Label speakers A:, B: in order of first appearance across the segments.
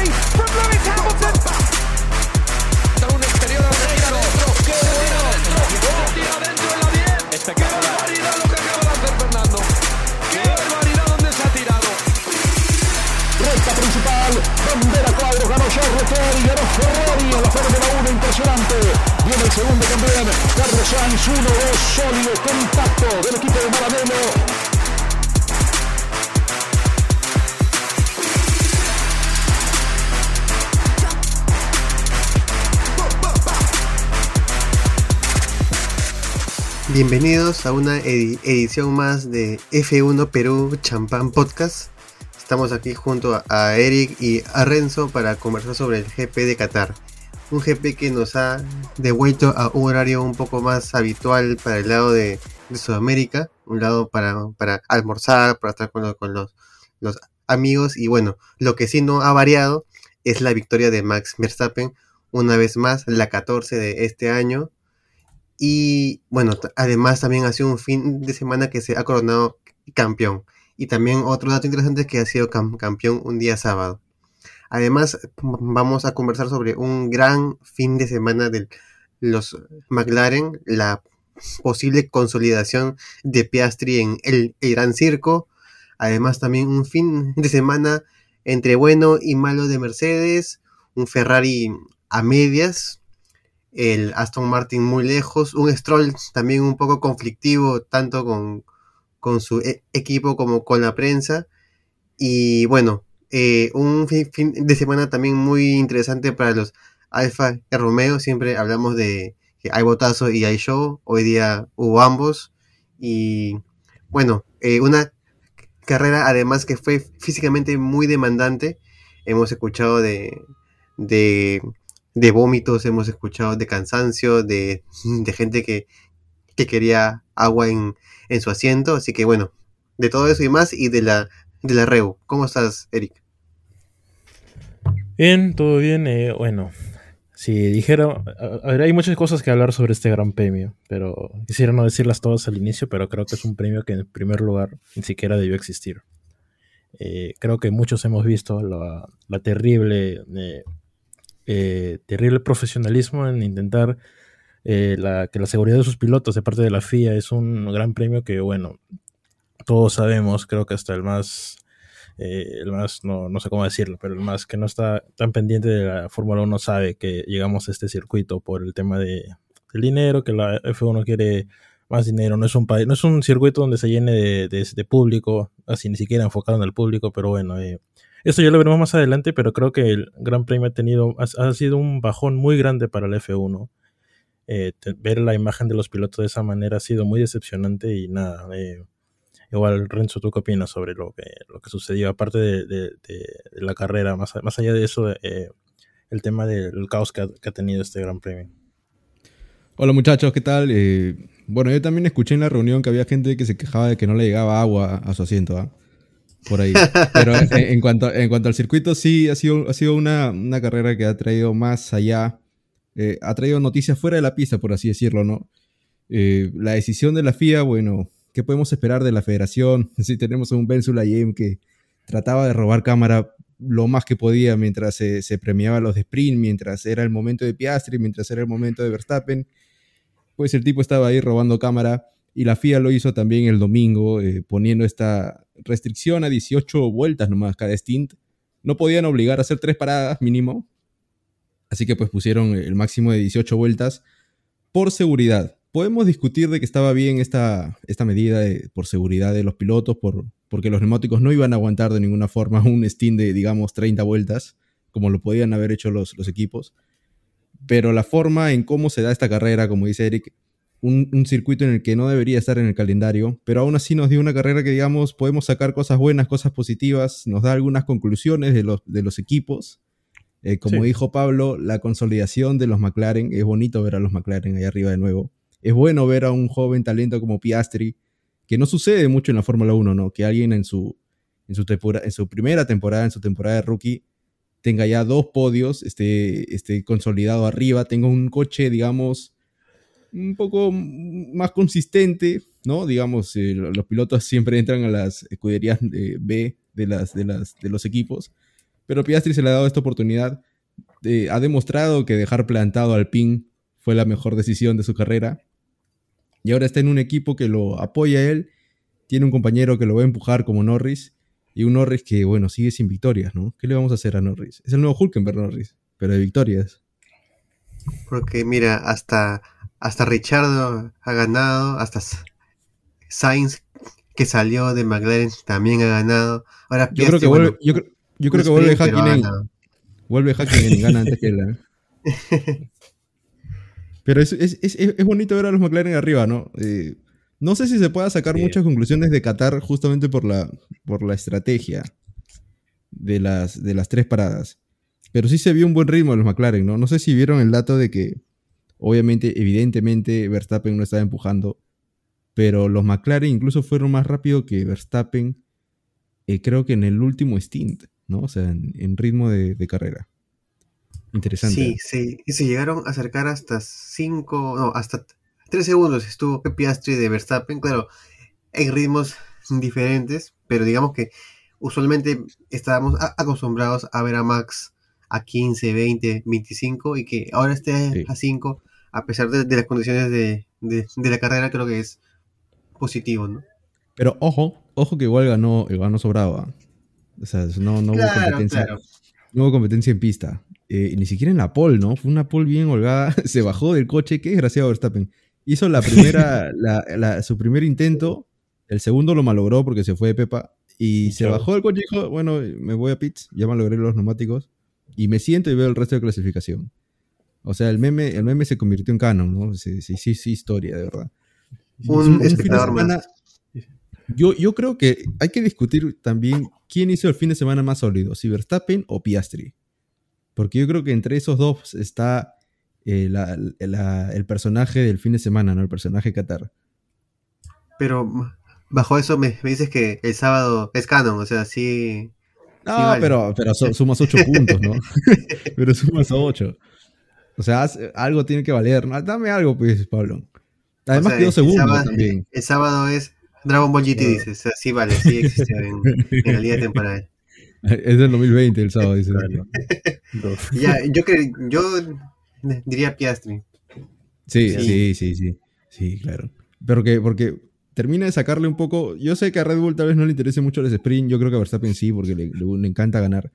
A: Piastri from Lewis Hamilton.
B: Da un exterior al retiro. ¡Qué bueno! Lo tira dentro de la 10. ¡Qué barbaridad lo que acaba de hacer Fernando! ¡Qué barbaridad donde se ha tirado!
C: Recta principal, bandera cuadro, ganó Charles Leclerc y ganó Ferrari en la Fórmula 1, impresionante. Viene el segundo también, Carlos Sainz, 1-2, sólido, compacto del equipo de Maranello.
D: Bienvenidos a una edi- edición más de F1 Perú Champán Podcast. Estamos aquí junto a- a Eric y a Renzo para conversar sobre el GP de Qatar. Un GP que nos ha devuelto a un horario un poco más habitual para el lado de, de Sudamérica, un lado para, para almorzar, para estar con, los, con los, los amigos. Y bueno, lo que sí no ha variado es la victoria de Max Verstappen, una vez más, la 14 de este año. Y bueno, además también ha sido un fin de semana que se ha coronado campeón. Y también otro dato interesante es que ha sido cam- campeón un día sábado. Además, m- vamos a conversar sobre un gran fin de semana de los McLaren, la posible consolidación de Piastri en el, el Gran Circo. Además, también un fin de semana entre bueno y malo de Mercedes, un Ferrari a medias, el Aston Martin muy lejos, un Stroll también un poco conflictivo tanto con, con su e- equipo como con la prensa. Y bueno, eh, un fin, de semana también muy interesante para los Alfa Romeo. Siempre hablamos de que hay botazo y hay show. Hoy día hubo ambos. Y bueno, eh, una carrera además que fue físicamente muy demandante. Hemos escuchado de, de vómitos, hemos escuchado de cansancio, de, de gente que, que quería agua en, en su asiento. Así que bueno, de todo eso y más y de la, de la REU. ¿Cómo estás, Eric?
E: Bien, todo bien. eh, bueno, si dijera, a- hay muchas cosas que hablar sobre este gran premio, pero quisiera no decirlas todas al inicio, pero creo que es un premio que en primer lugar ni siquiera debió existir. Eh, creo que muchos hemos visto la, la terrible, eh, eh, terrible profesionalismo en intentar eh, la- que la seguridad de sus pilotos de parte de la FIA es un gran premio que, bueno, todos sabemos, creo que hasta el más eh, el más, no, no sé cómo decirlo, pero el más que no está tan pendiente de la Fórmula 1 sabe que llegamos a este circuito por el tema de, del dinero, que la F1 quiere más dinero, no es un país, no es un circuito donde se llene de, de- público, así ni siquiera enfocado en el público, pero bueno, eh, eso ya lo veremos más adelante, pero creo que el Gran Premio ha tenido, ha, sido un bajón muy grande para la F1. Eh, ver la imagen de los pilotos de esa manera ha sido muy decepcionante y nada, eh, Igual, Renzo, ¿tú qué opinas sobre lo que, lo que sucedió? Aparte de, la carrera, más, más allá de eso, eh, el tema del caos que ha, que ha tenido este Gran Premio.
F: Hola muchachos, ¿qué tal? Eh, bueno, yo también escuché en la reunión que había gente que se quejaba de que no le llegaba agua a su asiento, ¿ah? Por ahí. Pero en, cuanto, en cuanto al circuito, sí, ha sido, ha sido una, una carrera que ha traído más allá, eh, ha traído noticias fuera de la pista, por así decirlo, ¿no? Eh, la decisión de la FIA, bueno, ¿qué podemos esperar de la federación? Si tenemos a un Ben Sulayem que trataba de robar cámara lo más que podía mientras se, se premiaba los de sprint, mientras era el momento de Piastri, mientras era el momento de Verstappen, pues el tipo estaba ahí robando cámara y la FIA lo hizo también el domingo eh, poniendo esta restricción a 18 vueltas nomás cada stint. No podían obligar a hacer tres paradas mínimo, así que pues pusieron el máximo de 18 vueltas por seguridad. Podemos discutir de que estaba bien esta, esta medida por seguridad de los pilotos, por, porque los neumáticos no iban a aguantar de ninguna forma un stint de, digamos, 30 vueltas, como lo podían haber hecho los, los equipos. Pero la forma en cómo se da esta carrera, como dice Eric, un, un circuito en el que no debería estar en el calendario, pero aún así nos dio una carrera que, digamos, podemos sacar cosas buenas, cosas positivas, nos da algunas conclusiones de los, de los equipos. Eh, como
E: Sí.
F: dijo Pablo, la consolidación de los McLaren, es bonito ver a los McLaren ahí arriba de nuevo. Es bueno ver a un joven talento como Piastri, que no sucede mucho en la Fórmula 1, ¿no? Que alguien en su, en su, en su primera temporada, en su temporada de rookie, tenga ya dos podios, esté, esté consolidado arriba, tenga un coche, digamos, un poco más consistente, ¿no? Digamos, eh, los pilotos siempre entran a las escuderías eh, B de, las, de, las, de los equipos, pero Piastri se le ha dado esta oportunidad. Ha demostrado que dejar plantado al PIN fue la mejor decisión de su carrera. Y ahora está en un equipo que lo apoya a él. Tiene un compañero que lo va a empujar como Norris. Y un Norris que, bueno, sigue sin victorias, ¿no? ¿Qué le vamos a hacer a Norris? Es el nuevo Hulkenberg Norris, pero de victorias.
D: Porque mira, hasta, hasta Richardo ha ganado, hasta Sainz que salió de McLaren también ha ganado. Ahora
F: yo creo que vuelve, yo, creo que vuelve Hakkinen. Vuelve Hakkinen y gana antes que él. ¿eh? Pero es, es, es, es, bonito ver a los McLaren arriba, ¿no? Eh, no sé si se pueda sacar muchas conclusiones de Qatar justamente por la, por la estrategia de las, de las tres paradas. Pero sí se vio un buen ritmo de los McLaren, ¿no? No sé si vieron el dato de que, obviamente, evidentemente, Verstappen no estaba empujando, pero los McLaren incluso fueron más rápido que Verstappen, eh, creo que en el último stint, ¿no? O sea, en, ritmo de, carrera. Interesante.
D: Sí, sí, y se llegaron a acercar hasta 5, no, hasta 3 segundos estuvo Piastri de Verstappen, claro, en ritmos diferentes, pero digamos que usualmente estábamos acostumbrados a ver a Max a 15, 20, 25 y que ahora esté a 5, a pesar de, las condiciones de, la carrera, creo que es positivo, ¿no?
F: Pero ojo, ojo que igual ganó, ganó sobrado. O sea, no, no hubo competencia. No hubo competencia en pista. Eh, ni siquiera en la pole, ¿no? Fue una pole bien holgada. Se bajó del coche. Qué desgraciado Verstappen. Hizo la primera, su primer intento. El segundo lo malogró porque se fue de Pepa. Y se bajó del coche y dijo, bueno, me voy a pits. Ya malogré los neumáticos y me siento y veo el resto de clasificación. O sea, el meme, el meme se convirtió en canon, ¿no? Sí, sí, sí, historia, de verdad.
D: Un, espectador más.
F: Yo, yo creo que hay que discutir también quién hizo el fin de semana más sólido, si Verstappen o Piastri. Porque yo creo que entre esos dos está eh, el personaje del fin de semana, ¿no? El personaje Qatar.
D: Pero bajo eso me, me, dices que el sábado es canon, o sea, sí,
F: no, pero, pero sumas 8 puntos, ¿no? pero sumas 8. O sea, algo tiene que valer. Dame algo, pues, Pablo. Además, quedó segundo también.
D: El sábado es Dragon Ball GT, dice. O sea, sí vale, sí existe en, en línea temporal.
F: Es del 2020 el sábado, dice.
D: ya, yo, creo, yo diría Piastri.
F: Sí, sí, sí, sí, sí. claro. Pero que, porque termina de sacarle un poco. Yo sé que a Red Bull tal vez no le interese mucho el sprint, yo creo que a Verstappen sí, porque le, encanta ganar.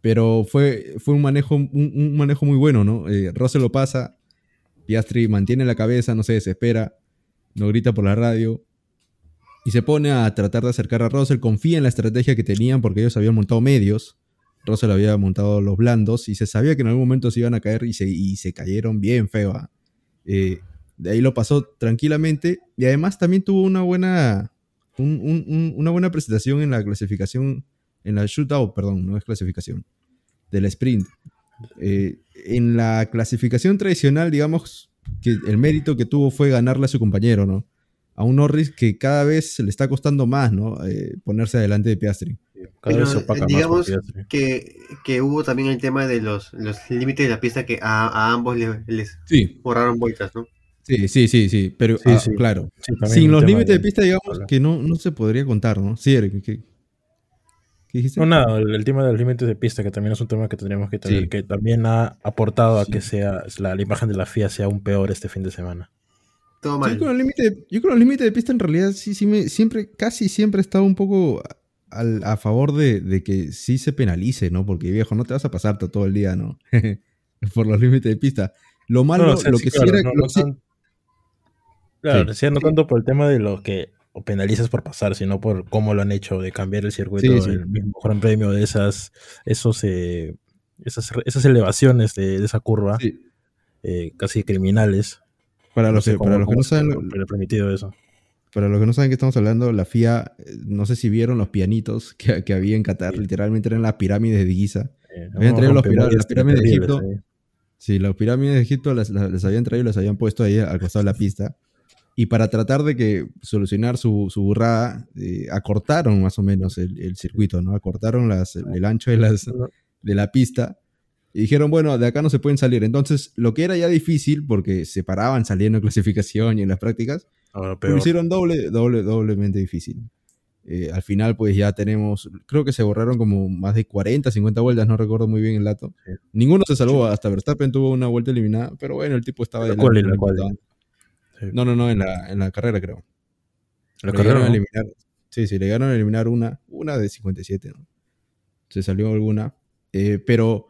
F: Pero fue, fue un, manejo, un, manejo muy bueno, ¿no? Eh, Russell lo pasa, Piastri mantiene la cabeza, no se desespera, no grita por la radio. Y se pone a tratar de acercar a Russell, confía en la estrategia que tenían porque ellos habían montado medios. Russell había montado los blandos y se sabía que en algún momento se iban a caer y se, y se cayeron bien feo. ¿ah? Eh, de ahí lo pasó tranquilamente y además también tuvo una buena, una buena presentación en la clasificación, en la shootout, perdón, no es clasificación, del sprint. Eh, en la clasificación tradicional, digamos que el mérito que tuvo fue ganarle a su compañero, ¿no? A un Norris que cada vez se le está costando más, ¿no? Eh, ponerse adelante de Piastri.
D: Pero, digamos que, que, hubo también el tema de los, los límites de la pista que a, ambos les, borraron vueltas, ¿no?
F: Sí, sí, sí, sí, pero ah, claro. Sin los límites de pista, digamos que no, no se podría contar, ¿no? Sí, Eric, ¿qué,
E: dijiste? No, nada, el, tema de los límites de pista, que también es un tema que tendríamos que tener, que también ha aportado a que sea la, imagen de la FIA sea aún peor este fin de semana.
F: Todo mal. Yo con, los límites de pista en realidad sí, sí me, siempre, casi siempre he estado un poco a favor de, de, que sí se penalice, ¿no? Porque viejo, no te vas a pasar todo el día, ¿no? Por los límites de pista. Lo malo, lo que sí era,
E: Claro, decía no tanto por el tema de lo que penalizas por pasar, sino por cómo lo han hecho, de cambiar el circuito, el mismo gran premio de esas, esos, eh, esas, esas elevaciones de, esa curva, eh, casi criminales.
F: Para los, que, para los que no saben,
E: permitido eso.
F: Para los que no saben qué estamos hablando, la FIA, eh, no sé si vieron los pianitos que, que había en Qatar, literalmente eran las pirámides de Giza. habían traído los las pirámides de Egipto. Sí, las pirámides de Egipto las, las, habían traído y las habían puesto ahí al costado de la pista. Y para tratar de que solucionar su, su burrada, eh, acortaron más o menos el, circuito, ¿no? Acortaron las, el ancho de, las, de la pista. Y dijeron, bueno, de acá no se pueden salir. Entonces, lo que era ya difícil, porque se paraban saliendo en clasificación y en las prácticas, lo hicieron doble, doble, doblemente difícil. eh, al final pues ya tenemos, creo que se borraron como más de 40, 50 vueltas, no recuerdo muy bien el dato.
E: Sí.
F: Ninguno se salvó, hasta Verstappen tuvo una vuelta eliminada, pero bueno, el tipo estaba
E: La
F: no
E: la
F: importaba.
E: Sí.
F: No, no, no, en la, en la carrera creo.
E: La
F: Le
E: carrera,
F: a
E: ¿no?
F: eliminar. Sí, sí, le llegaron a eliminar una, una de 57, ¿no? Se salió alguna. Eh, pero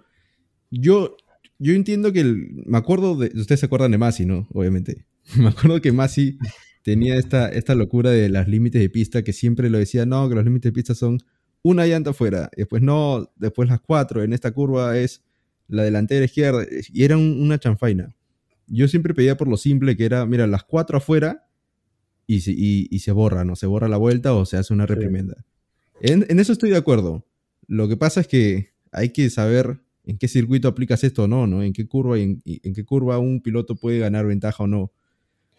F: yo, yo entiendo que el- me acuerdo de. Ustedes se acuerdan de Masi, ¿no? Obviamente. Me acuerdo que Masi tenía esta, esta locura de los límites de pista que siempre lo decía, no, que los límites de pista son una llanta afuera, y después no, después las cuatro, en esta curva es la delantera izquierda, y era un- una chanfaina. Yo siempre pedía por lo simple que era, mira, las cuatro afuera y se, y, y se borra, ¿no? Se borra la vuelta o se hace una
E: Sí.
F: reprimenda. En, en eso estoy de acuerdo. Lo que pasa es que hay que saber en qué circuito aplicas esto o no, ¿no? En qué curva y en, y en qué curva un piloto puede ganar ventaja o no.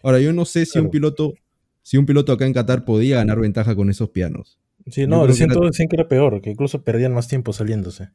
F: Ahora, yo no sé si un piloto, si un piloto acá en Qatar podía ganar ventaja con esos pianos.
E: Sí, no,
F: creo que
E: decían,
F: era-
E: decían que era peor, que incluso perdían más tiempo saliéndose.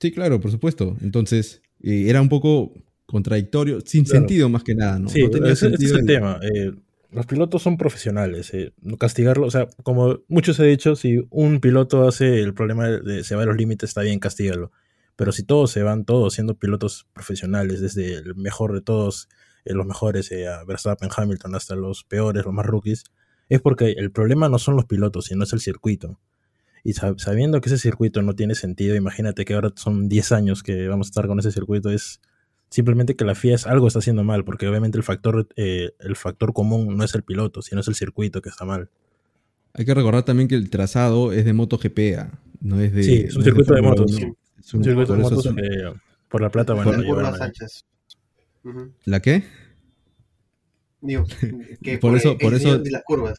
F: Sí, claro, por supuesto. Entonces, eh, era un poco contradictorio, sin
E: Claro.
F: sentido más que nada, ¿no?
E: Sí,
F: No tenía
E: ese, ese es el tema. eh, los pilotos son profesionales. eh, castigarlo, o sea, como muchos he dicho, si un piloto hace el problema de se va a los límites, está bien, castígalo. Pero si todos se van, todos siendo pilotos profesionales, desde el mejor de todos, eh, los mejores, eh, a Verstappen, Hamilton, hasta los peores, los más rookies, es porque el problema no son los pilotos, sino es el circuito. Y sab- sabiendo que ese circuito no tiene sentido, imagínate que ahora son 10 años que vamos a estar con ese circuito, es simplemente que la FIA es algo está haciendo mal, porque obviamente el factor, eh, el factor común no es el piloto, sino es el circuito que está mal.
F: Hay que recordar también que el trazado es de MotoGP, no es de.
E: Sí, es un
F: no
E: circuito de motos.
F: 1. Es un-
E: Un circuito de
F: por
E: motos
F: son-
E: por la plata, bueno,
F: Por-. ¿La qué?
D: Digo, que
F: Por eso-
D: el
F: por
D: diseño
F: eso-
D: de las curvas.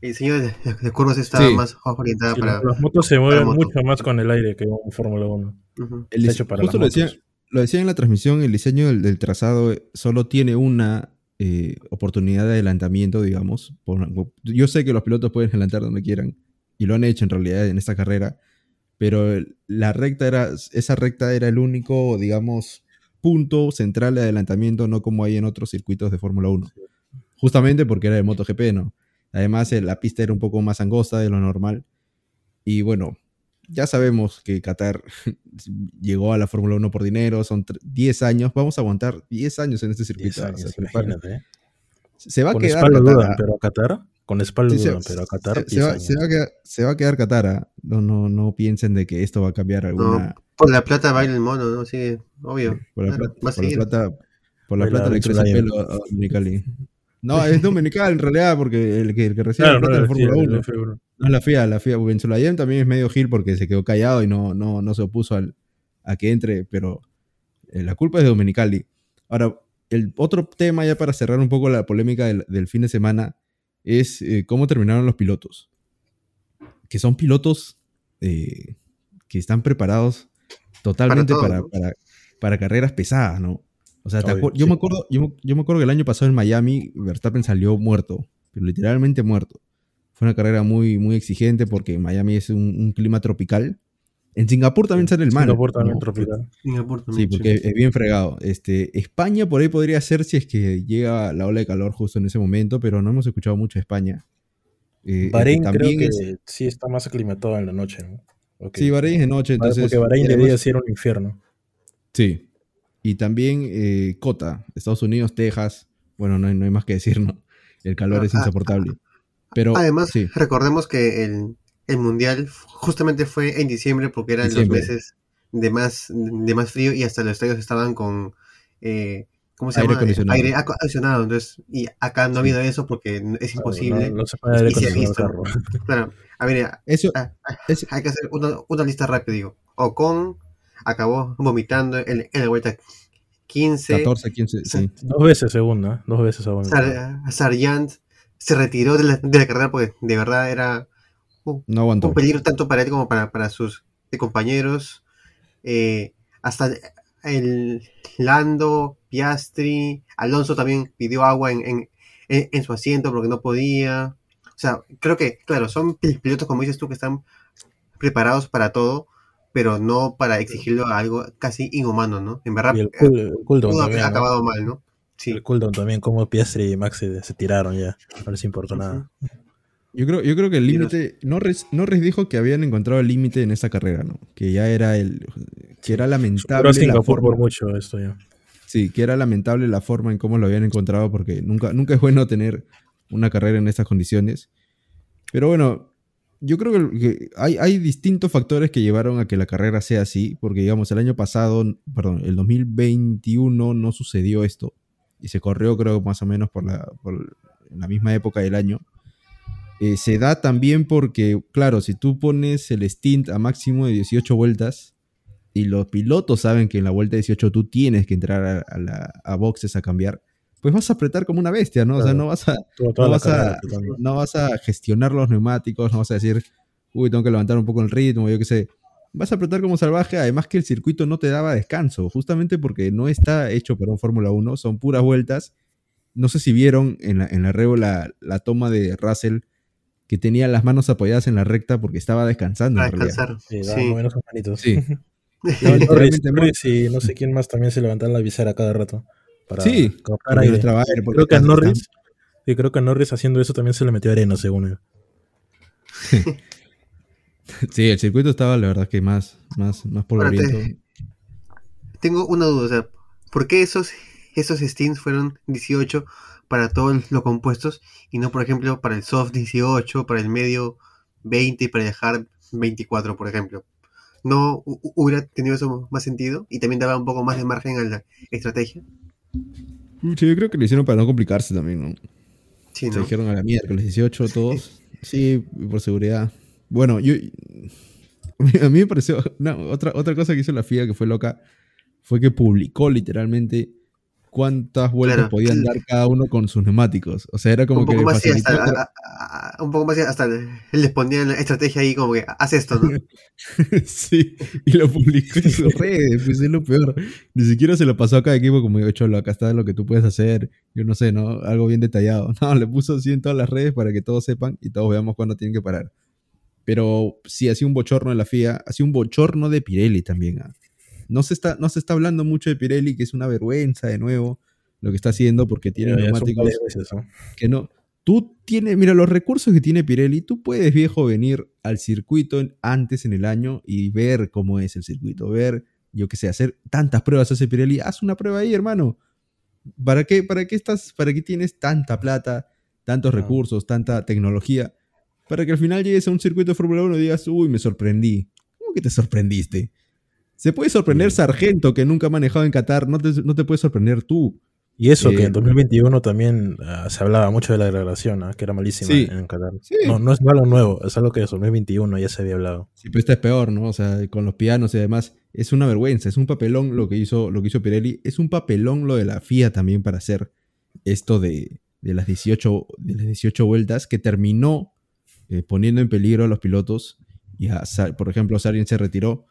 D: El diseño de, de curvas está
F: Sí.
D: más orientada
E: Sí,
D: para.
E: las- las motos se mueven mucho más con el aire que un Fórmula 1.
D: Ujú.
F: El
E: hecho para
F: justo lo
E: las
F: decía. Lo decía en la transmisión, el diseño del, del trazado eh, solo tiene una eh, oportunidad de adelantamiento, digamos. Por- yo sé que los pilotos pueden adelantar donde quieran, y lo han hecho en realidad en esta carrera, pero la recta era, esa recta era el único, digamos, punto central de adelantamiento, no como hay en otros circuitos de Fórmula 1. Justamente porque era de MotoGP, ¿no? Además, eh, la pista era un poco más angosta de lo normal. Y bueno, ya sabemos que Qatar llegó a la Fórmula 1 por dinero, son tre- 10 años, vamos a aguantar 10 años en este
E: 10
F: circuito.
E: años,
F: o sea, prepara-
E: imagínate. ¿eh?
F: se va a
E: Con
F: quedar
E: espalda
F: Qatar,
E: dudan,
F: ah.
E: pero a Qatar, con espalda
F: Sí, se-
E: pero a Qatar
F: se, se
E: 10
F: va,
E: años.
F: se va a quedar, se va a quedar Qatar. ah. No, no, no piensen de que esto va a cambiar alguna.
D: Por la plata baila el mono, ¿no? Sí, obvio.
F: por la,
D: Claro,
F: plata,
D: va a
F: por la plata, por la
E: Baila
F: plata le crece el pelo a a Dominicali. No, es Dominical en realidad, porque el que, el que recibe
E: Claro,
F: la plata
E: no,
F: es la
E: sí,
F: Fórmula
E: el
F: 1.
E: F1.
F: No es la FIA, la FIA. Benzolayem también es medio gil porque se quedó callado y no, no, no se opuso al, a que entre, pero eh, la culpa es de Dominicali. Ahora, el otro tema ya para cerrar un poco la polémica del, del fin de semana es eh, cómo terminaron los pilotos. Que son pilotos eh, que están preparados totalmente
D: Para
F: para,
D: todo,
F: para, para carreras pesadas, ¿no? O sea, ¿te
E: Obvio,
F: acuer- yo,
E: sí.
F: me acuerdo, yo, me- yo me acuerdo que el año pasado en Miami Verstappen salió muerto, pero literalmente muerto. Fue una carrera muy, muy exigente porque Miami es un, un clima tropical. En Singapur también sale el mal.
E: Singapur también
F: ¿no?
E: tropical.
D: Singapur
F: Sí, porque es bien fregado. Este, España por ahí podría ser si es que llega la ola de calor justo en ese momento, pero no hemos escuchado mucho de España. Eh,
E: Bahrein
F: este,
E: creo que
F: es-
E: sí está más aclimatado en la noche, ¿no?
F: Sí, Bahrein es de noche, entonces...
E: Porque Bahrein
F: y
E: de
F: además-
E: día sí era un infierno.
F: Sí. Y también eh, Cota, Estados Unidos, Texas. Bueno, no hay, no hay más que decir, ¿no? El calor es
D: Ah, ah,
F: insoportable. Pero
D: Además,
F: sí,
D: recordemos que el, el mundial justamente fue en diciembre porque eran
F: Diciembre.
D: los meses de más, de más frío y hasta los estadios estaban con eh, ¿cómo se
F: Aire
D: llama?
F: acondicionado.
D: Aire aco- acondicionado. Entonces, y acá no ha habido eso porque es imposible.
E: No, no se puede aire
D: Y se ha
E: acondicionado.
D: Claro, a ver,
F: eso,
D: ah, ah,
F: es-
D: hay que hacer una, una lista rápida, digo. Ocon acabó vomitando en, en la vuelta 15.
F: 14, 15, sí.
E: Dos veces segunda, ¿eh? dos veces aún.
D: Sar- Sargent se retiró de la, de la carrera porque de verdad era un,
F: No aguantó.
D: un peligro tanto para él como para, para sus compañeros. Eh, hasta el Lando, Piastri, Alonso también pidió agua en, en, en- en su asiento porque no podía. O sea, creo que, claro, son pi- pilotos, como dices tú, que están preparados para todo, pero no para exigirlo a algo casi inhumano, ¿no? En verdad,
E: el, cool, el cooldown
D: pudo haber
E: también. ¿no?
D: acabado mal, ¿no? Sí.
E: El cooldown también, como Piastri y Max se, se tiraron ya. No les importó nada.
F: Yo creo, yo creo que el límite. Norris, Norris dijo que habían encontrado el límite en esa carrera, ¿no? Que ya era el. Que era lamentable.
E: Pero
F: la
E: Singapur
F: forma-
E: por mucho esto ya.
F: Sí, que era lamentable la forma en cómo lo habían encontrado, porque nunca, nunca es bueno tener una carrera en estas condiciones. Pero bueno, yo creo que, que hay, hay distintos factores que llevaron a que la carrera sea así, porque digamos, el año pasado, perdón, el 2021 no sucedió esto, y se corrió creo más o menos por la, por la misma época del año. Eh, se da también porque, claro, si tú pones el stint a máximo de 18 vueltas, y los pilotos saben que en la vuelta 18 tú tienes que entrar a, a la, a boxes a cambiar, pues vas a apretar como una bestia, ¿no? O sea, no vas a, no vas, a, no vas a gestionar los neumáticos, no vas a decir, uy, tengo que levantar un poco el ritmo, yo qué sé. Vas a apretar como salvaje, además que el circuito no te daba descanso, justamente porque no está hecho para un Fórmula 1, son puras vueltas. No sé si vieron en la, en la Revo la, la toma de Russell que tenía las manos apoyadas en la recta porque estaba descansando.
D: Para
F: en realidad.
D: descansar.
E: Sí, daba
D: Sí.
E: moviendo sus manitos.
F: Sí.
E: Norris y no sé quién más también se levantaban la visera cada rato. Para
F: Sí,
E: comprar
F: porque
E: aire.
F: no
E: Creo que a Norris, sí, creo que a Norris haciendo eso también se le metió arena, según él.
F: Sí, el circuito estaba, la verdad, que más, más, más polvoriento.
D: Tengo una duda, o sea, ¿por qué esos, esos stints fueron 18 para todos los compuestos y no, por ejemplo, para el soft 18, para el medio 20 y para el hard 24, por ejemplo? ¿No hu- hu- hubiera tenido eso más sentido y también daba un poco más de margen a la estrategia?
F: Pucha, yo creo que lo hicieron para no complicarse también, ¿no?
D: Sí,
F: Se
D: ¿no?
F: dijeron a la miércoles 18 todos. Sí, por seguridad. Bueno, yo. A mí me pareció. no, otra, otra cosa que hizo la FIA que fue loca fue que publicó literalmente cuántas vueltas
D: Claro.
F: podían dar cada uno con sus neumáticos. O sea, era como
D: un
F: que
D: poco
F: le
D: más,
F: facilitó
D: hasta,
F: tra-
D: a- a- un poco más, hasta les ponían la estrategia ahí como que haz esto, ¿no?
F: sí, y lo publicó en sus redes, pues es lo peor. Ni siquiera se lo pasó a cada equipo como yo, cholo, acá está lo que tú puedes hacer. Yo no sé, ¿no? Algo bien detallado. No, le puso así en todas las redes para que todos sepan y todos veamos cuándo tienen que parar. Pero sí, hacía un bochorno de la FIA, hacía un bochorno de Pirelli también. ¿ah? No, se está, no se está hablando mucho de Pirelli, que es una vergüenza de nuevo lo que está haciendo porque tiene neumáticos
E: varias veces, ¿no?
F: que no. Tú tienes, mira, los recursos que tiene Pirelli, tú puedes, viejo, venir al circuito antes en el año y ver cómo es el circuito, ver, yo qué sé, hacer tantas pruebas hace Pirelli, haz una prueba ahí, hermano. ¿Para qué, para qué estás, para qué tienes tanta plata, tantos
E: Ah.
F: recursos, tanta tecnología? Para que al final llegues a un circuito de Fórmula 1 y digas, uy, me sorprendí. ¿Cómo que te sorprendiste? Se puede sorprender. Sargento, que nunca ha manejado en Qatar, no te, no te puede sorprender tú.
E: Y eso,
F: Eh,
E: que en 2021 también ah, se hablaba mucho de la degradación, ¿ah? que era malísima
F: Sí.
E: en Qatar.
F: Sí.
E: No, no es algo nuevo, es algo que en 2021 ya se había hablado.
F: Sí, pero esta es peor, ¿no? O sea, con los pianos y demás, es una vergüenza, es un papelón lo que hizo, lo que hizo Pirelli, es un papelón lo de la FIA también para hacer esto de, de las 18, de las 18 vueltas que terminó eh, poniendo en peligro a los pilotos. Y a por ejemplo, Sargent se retiró,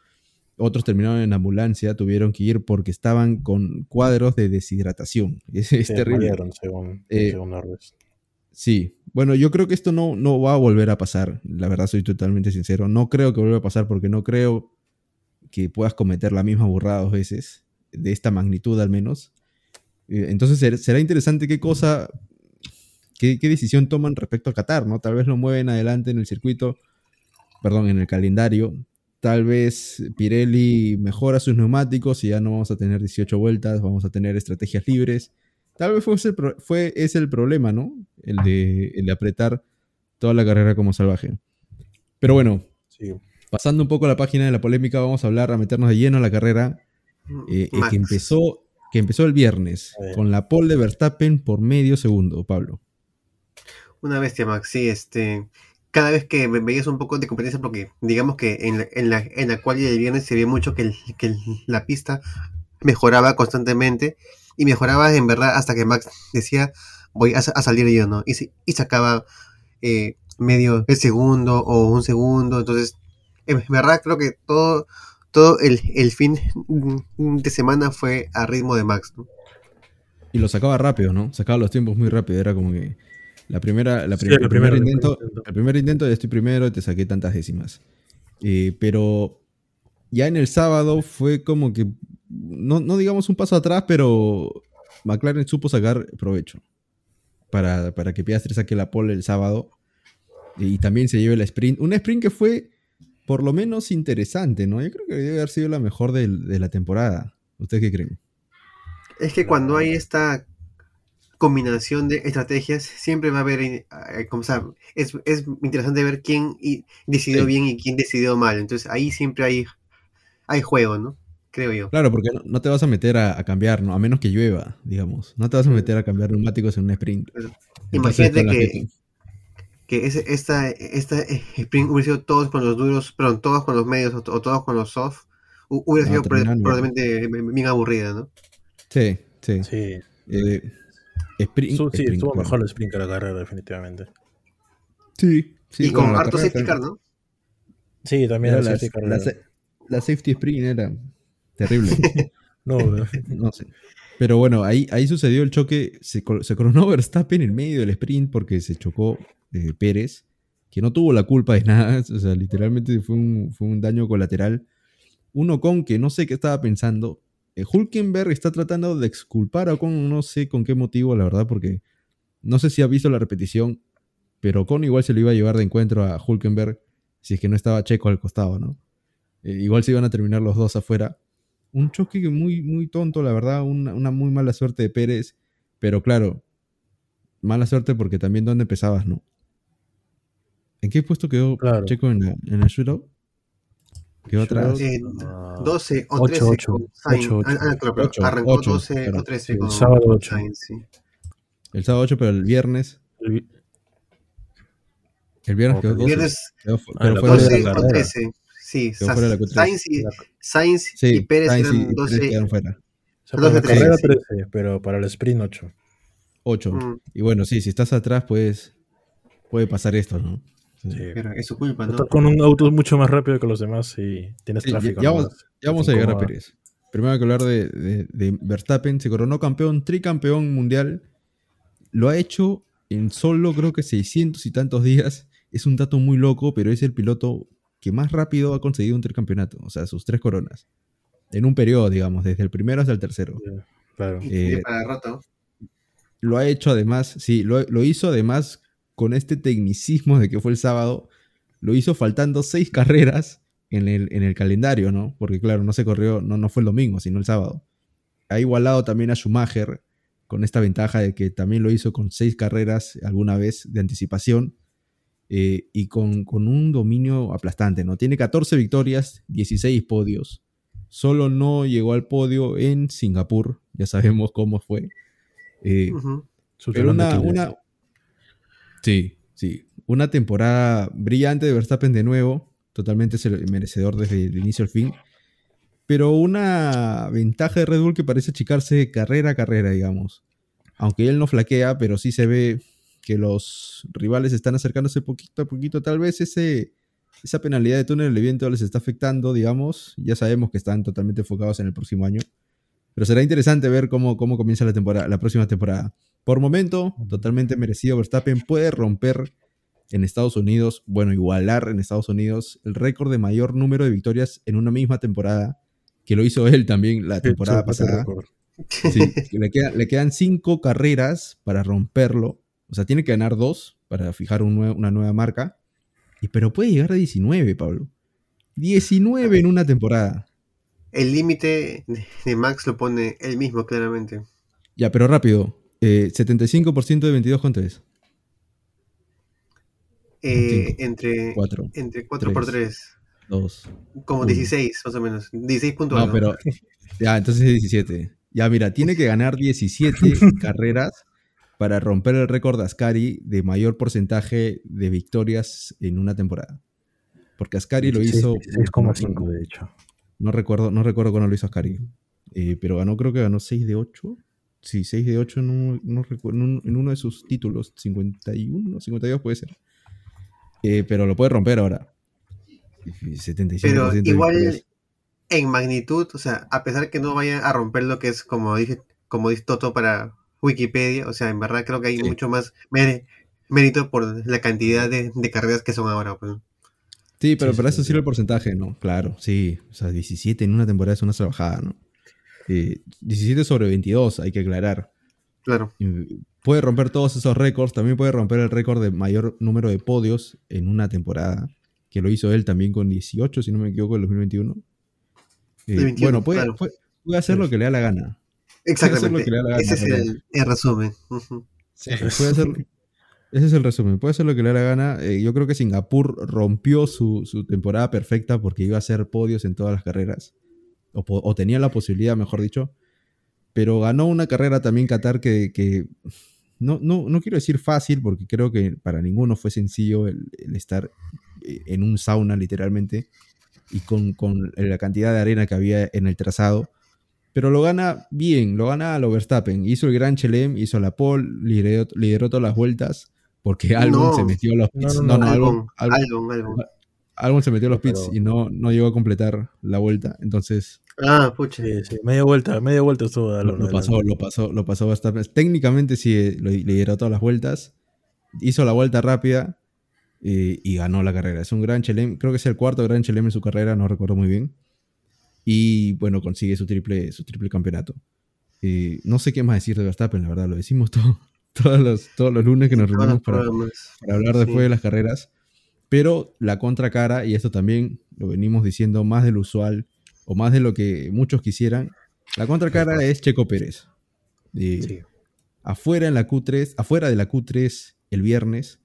F: otros terminaron en ambulancia, tuvieron que ir porque estaban con cuadros de deshidratación. Es, terrible.
E: según,
F: Eh,
E: según.
F: Sí, bueno, yo creo que esto no, no va a volver a pasar. La verdad, soy totalmente sincero. No creo que vuelva a pasar porque no creo que puedas cometer la misma burrada dos veces, de esta magnitud al menos. Eh, Entonces ser- será interesante qué cosa, qué, qué decisión toman respecto a Qatar, ¿no? Tal vez lo mueven adelante en el circuito, perdón, en el calendario. Tal vez Pirelli mejora sus neumáticos y ya no vamos a tener 18 vueltas, vamos a tener estrategias libres. Tal vez fue ese, fue ese el problema, ¿no? El de, el de apretar toda la carrera como salvaje. Pero bueno,
E: Sí.
F: pasando un poco a la página de la polémica, vamos a hablar, a meternos de lleno a la carrera eh, eh, que, empezó, que empezó el viernes con la pole de Verstappen por medio segundo, Pablo.
D: Una bestia, Max, sí, este. Cada vez que ve- veías un poco de competencia, porque digamos que en la, en la, en la cual del viernes se ve mucho que, que la pista mejoraba constantemente y mejoraba en verdad hasta que Max decía voy a salir yo, ¿no? Y, se- y sacaba eh, medio el segundo o un segundo, entonces en verdad creo que todo, todo el, el fin de semana fue a ritmo de Max, ¿no?
F: Y lo sacaba rápido, ¿no? Sacaba los tiempos muy rápido. Era como que la primera, la
E: Sí, el
F: el,
E: primer-
F: intento, el primer intento ya estoy primero y te saqué tantas décimas. Eh, pero ya en el sábado fue como que, no, no digamos un paso atrás, pero McLaren supo sacar provecho para, para que Piastri saque la pole el sábado. Y también se lleva el sprint. Un sprint que fue por lo menos interesante, ¿no? Yo creo que debe haber sido la mejor del- de, la temporada. ¿Ustedes qué creen?
D: Es que cuando hay esta combinación de estrategias, siempre va a haber, eh, como sea, es, es interesante ver quién decidió
F: Sí.
D: bien y quién decidió mal. Entonces ahí siempre hay, hay juego, ¿no? Creo yo.
F: Claro, porque no, no te vas a meter a, a cambiar, ¿no? A menos que llueva, digamos. No te vas a meter a cambiar neumáticos en un sprint. Entonces,
D: Imagínate que, que ese, esta, esta eh, sprint hubiera sido todos con los duros, perdón, todos con los medios o, o todos con los soft, hu- hubiera
F: No,
D: sido probablemente bien aburrida, ¿no?
F: Sí, sí.
E: Sí,
F: Eh, sprint,
E: Estuvo- sí, estuvo mejor el sprint que la carrera, definitivamente.
F: Sí, sí.
D: y con
F: bueno, la
D: harto safety car, ¿no?
E: Sí, también
F: Era la,
E: safety car
F: la sa- la safety sprint era terrible.
E: No,
F: no sé. Pero bueno, ahí, ahí sucedió el choque. Se, se coronó Verstappen en medio del sprint porque se chocó eh, Pérez, que no tuvo la culpa de nada. O sea, literalmente fue un, fue un daño colateral. Uno con que no sé qué estaba pensando. Eh, Hulkenberg está tratando de exculpar a Ocon, no sé con qué motivo, la verdad, porque no sé si ha visto la repetición, pero Ocon igual se lo iba a llevar de encuentro a Hulkenberg si es que no estaba Checo al costado, ¿no? Eh, igual se iban a terminar los dos afuera. Un choque que muy, muy tonto, la verdad, una, una muy mala suerte de Pérez, pero claro, mala suerte porque también dónde empezabas, ¿no? ¿En qué puesto quedó
E: Claro.
F: Checo en la, en la shootout? Quedó atrás.
D: Eh,
E: Ah,
D: 12 o
E: ocho,
D: 13
E: ocho,
D: con Sainz.
E: ocho, ocho.
D: Ah, ah, claro, pero
F: Ocho,
D: arrancó
F: ocho,
D: 12
F: claro.
D: o 13
E: El
D: con
E: sábado
D: con
E: ocho.
D: Sainz, sí.
F: El sábado 8, pero el viernes.
E: el-
F: El viernes quedó 12.
D: Viernes
F: Quedó fu-
E: Ah,
F: quedó
E: la
F: fuera de
D: 12
F: la
D: o
E: carrera.
D: 13. Sí,
F: Quedó
D: Sa-
F: fuera de la Q3.
D: Sainz y, Sainz
F: Sí,
D: y Pérez
F: Sainz
D: eran
F: y Pérez
D: 12.
F: quedaron fuera.
E: o sea, para la carrera
D: sí.
E: 13, pero para el sprint 8.
F: 8.
D: Mm,
F: Y bueno, sí, si estás atrás, pues puede pasar esto, ¿no? Sí.
E: Sí.
D: pero es su culpa, ¿no?
E: Estás con un auto mucho más rápido que los demás y tienes
F: Sí,
E: tráfico.
F: ya, vamos, ya vamos a llegar a. Pérez. Primero hay que hablar de, de- de Verstappen. Se coronó campeón, tricampeón mundial. Lo ha hecho en solo creo que 600 y tantos días. Es un dato muy loco, pero es el piloto que más rápido ha conseguido un tricampeonato. O sea, sus tres coronas. En un periodo, digamos, desde el primero hasta el tercero.
E: Claro.
F: Eh,
D: para rato.
F: Lo ha hecho además, sí, lo, lo hizo además con este tecnicismo de que fue el sábado. Lo hizo faltando seis carreras en el, en el calendario, ¿no? Porque claro, no se corrió, no, no fue el domingo, sino el sábado. Ha igualado también a Schumacher con esta ventaja de que también lo hizo con seis carreras alguna vez de anticipación eh, y con, con un dominio aplastante, ¿no? Tiene 14 victorias, 16 podios. Solo no llegó al podio en Singapur, ya sabemos cómo fue. Eh, pero una. Sí, sí. Una temporada brillante de Verstappen de nuevo. Totalmente merecedor desde el inicio al fin. Pero una ventaja de Red Bull que parece achicarse carrera a carrera, digamos. Aunque él no flaquea, pero sí se ve que los rivales están acercándose poquito a poquito. Tal vez ese, esa penalidad de túnel del viento les está afectando, digamos. Ya sabemos que están totalmente enfocados en el próximo año. Pero será interesante ver cómo, cómo comienza la, temporada, la próxima temporada. Por momento, totalmente merecido. Verstappen puede romper en Estados Unidos, bueno, igualar en Estados Unidos el récord de mayor número de victorias en una misma temporada, que lo hizo él también la temporada pasada. Sí, le, queda- le quedan cinco carreras para romperlo. O sea, tiene que ganar dos para fijar un nue- una nueva marca. Y, pero puede llegar a 19, Pablo. 19 en una temporada.
D: El límite de- de Max lo pone él mismo, claramente.
F: Ya, pero rápido. Eh, 75% de 22, ¿cuánto es?
D: Eh, entre,
F: 4,
D: entre 4 por 3
F: 2.
D: como
F: Uno.
D: 16, más o menos. 16 puntos.
F: No, pero. Ya, entonces es 17. Ya, mira, tiene que ganar 17 carreras para romper el récord de Ascari de mayor porcentaje de victorias en una temporada. Porque Ascari lo hizo.
E: 6,5 de hecho.
F: No recuerdo, no recuerdo cuándo lo hizo Ascari. Eh, pero ganó, creo que ganó 6 de 8. Sí, 6 de 8 no, no recuerdo, en, un- en uno de sus títulos. 51, 52 puede ser. Eh, pero lo puede romper ahora. 75%
D: Pero igual en magnitud, o sea, a pesar que no vaya a romper lo que es, como dije, como dice Toto para Wikipedia, o sea, en verdad creo que hay
F: Sí.
D: mucho más mérito por la cantidad de, de carreras que son ahora. Pues.
F: Sí, pero
E: Sí,
F: para
E: sí,
F: eso sirve el porcentaje, ¿no? Claro, sí. O sea, 17 en una temporada es una salvajada, ¿no? Eh, 17 sobre 22, hay que aclarar.
D: Claro.
F: Puede romper todos esos récords. También puede romper el récord de mayor número de podios en una temporada, que lo hizo él también con 18, si no me equivoco, en 2021. Eh,
D: 21,
F: bueno, puede,
D: claro.
F: puede- puede hacer lo que le da la gana.
D: Exactamente.
F: lo que le da la gana,
D: Ese es el, el resumen.
F: Puede hacer- ese es el resumen. Puede hacer lo que le da la gana. Eh, yo creo que Singapur rompió su, su temporada perfecta porque iba a hacer podios en todas las carreras. O, tenía la posibilidad, mejor dicho. Pero ganó una carrera también Qatar que, que no, no, no quiero decir fácil porque creo que para ninguno fue sencillo el, el estar eh, en un sauna literalmente y con, con la cantidad de arena que había en el trazado. Pero lo gana bien, lo gana a lo Verstappen. Hizo el gran Chelem, hizo la pole, lideró, lideró todas las vueltas porque Albon
D: No.
F: se metió a los pits.
E: No,
F: No,
E: no,
F: no,
E: no,
F: Albon,
D: Albon,
F: Albon-
D: Albon, Albon.
F: Albon se metió a los pits
E: Pero-
F: y no, no llegó a completar la vuelta. Entonces
D: Ah, pucha.
E: Sí, sí, media vuelta, media vuelta estuvo
F: lo,
E: Alonso
F: lo pasó, lo pasó, lo pasó Verstappen. Técnicamente sí eh, lo lideró todas las vueltas. Hizo la vuelta rápida eh, y ganó la carrera. Es un gran Chelem, creo que es el cuarto gran Chelem en su carrera, no recuerdo muy bien. Y bueno, consigue su triple, su triple campeonato. Eh, no sé qué más decir de Verstappen, la verdad, lo decimos todo, todos, los, todos los lunes que nos reunimos para, hablar después
D: Sí.
F: de las carreras. Pero la contracara, y esto también lo venimos diciendo más de lo usual, o más de lo que muchos quisieran, la contracara es Checo Pérez. Eh,
E: Sí.
F: afuera, en la Q3, afuera de la Q3 el viernes,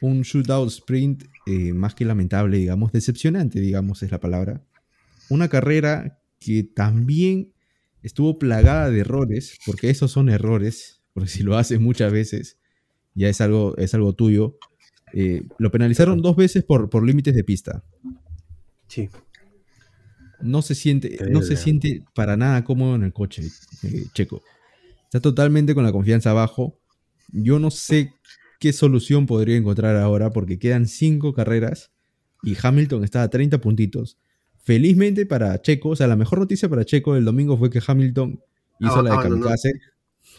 F: un shootout sprint eh, más que lamentable, digamos, decepcionante, digamos, es la palabra. Una carrera que también estuvo plagada de errores, porque esos son errores, porque si lo haces muchas veces, ya es algo, es algo tuyo. Eh, lo penalizaron dos veces por, por límites de pista.
D: Sí.
F: No se siente, no se siente para nada cómodo en el coche, eh, Checo. Está totalmente con la confianza abajo. Yo no sé qué solución podría encontrar ahora porque quedan cinco carreras y Hamilton está a 30 puntitos. Felizmente para Checo, o sea, la mejor noticia para Checo el domingo fue que Hamilton hizo
D: Ah,
F: la de kamikaze.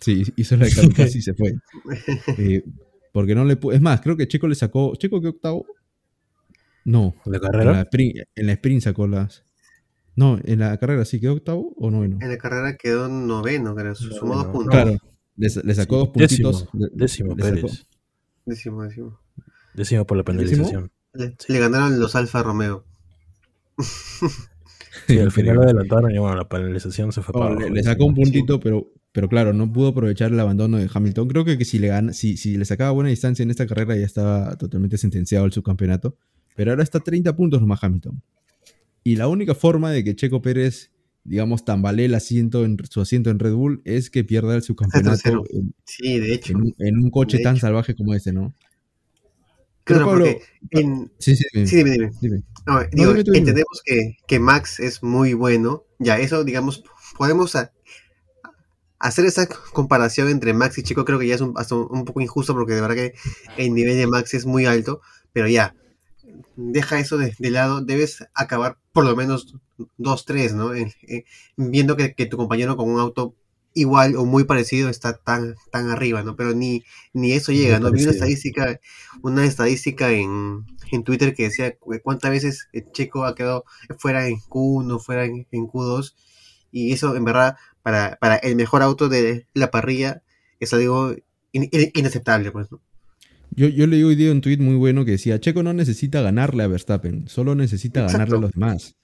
F: Sí, hizo la de kamikaze y se fue. Eh, porque no le Es más, creo que Checo le sacó. ¿Checo qué octavo? No.
E: ¿La
F: En la,
E: carrera?
F: sprint, en la sprint sacó las. No, en la carrera sí quedó octavo o noveno.
D: En la carrera quedó noveno, creo. su- Sumó dos puntos.
F: Claro. Le, le sacó
E: Sí,
F: dos puntitos.
E: Décimo,
F: le-
E: décimo Pérez.
D: Décimo, décimo.
E: Décimo por la penalización.
D: Le, le ganaron los Alfa Romeo.
E: Sí, al final lo adelantaron y bueno, la penalización se fue
F: No,
E: para
F: le sacó un puntito, pero, pero claro, no pudo aprovechar el abandono de Hamilton. Creo que, que si, le gana, si, si le sacaba buena distancia en esta carrera ya estaba totalmente sentenciado al subcampeonato. Pero ahora está a 30 puntos nomás Hamilton. Y la única forma de que Checo Pérez, digamos, tambalee el asiento en, su asiento en Red Bull es que pierda el subcampeonato en,
D: Sí, de hecho.
F: en un, en un coche tan
D: hecho.
F: salvaje como este, ¿no?
D: Claro,
F: Pablo,
D: porque en-
F: Sí, sí, dime,
D: Sí, dime, dime.
F: dime.
D: No, digo,
F: dime.
D: entendemos que, que Max es muy bueno. Ya, eso, digamos, podemos a- hacer esa comparación entre Max y Chico. Creo que ya es un, un, poco injusto porque de verdad que el nivel de Max es muy alto. Pero ya, deja eso de, de lado. Debes acabar por lo menos 2-3, ¿no? En- en- viendo que, que tu compañero con un auto igual o muy parecido está tan, tan arriba, ¿no? Pero ni, ni eso
E: Muy
D: llega, ¿no? Vi una estadística, una estadística en, en Twitter que decía cu- cuántas veces el Checo ha quedado fuera en Q1, fuera en, en Q2, y eso en verdad para, para el mejor auto de la parrilla es algo in- in- inaceptable, pues, ¿no?
F: Yo, yo leí hoy día un tweet muy bueno que decía, Checo no necesita ganarle a Verstappen, solo necesita
D: Exacto.
F: ganarle a los demás.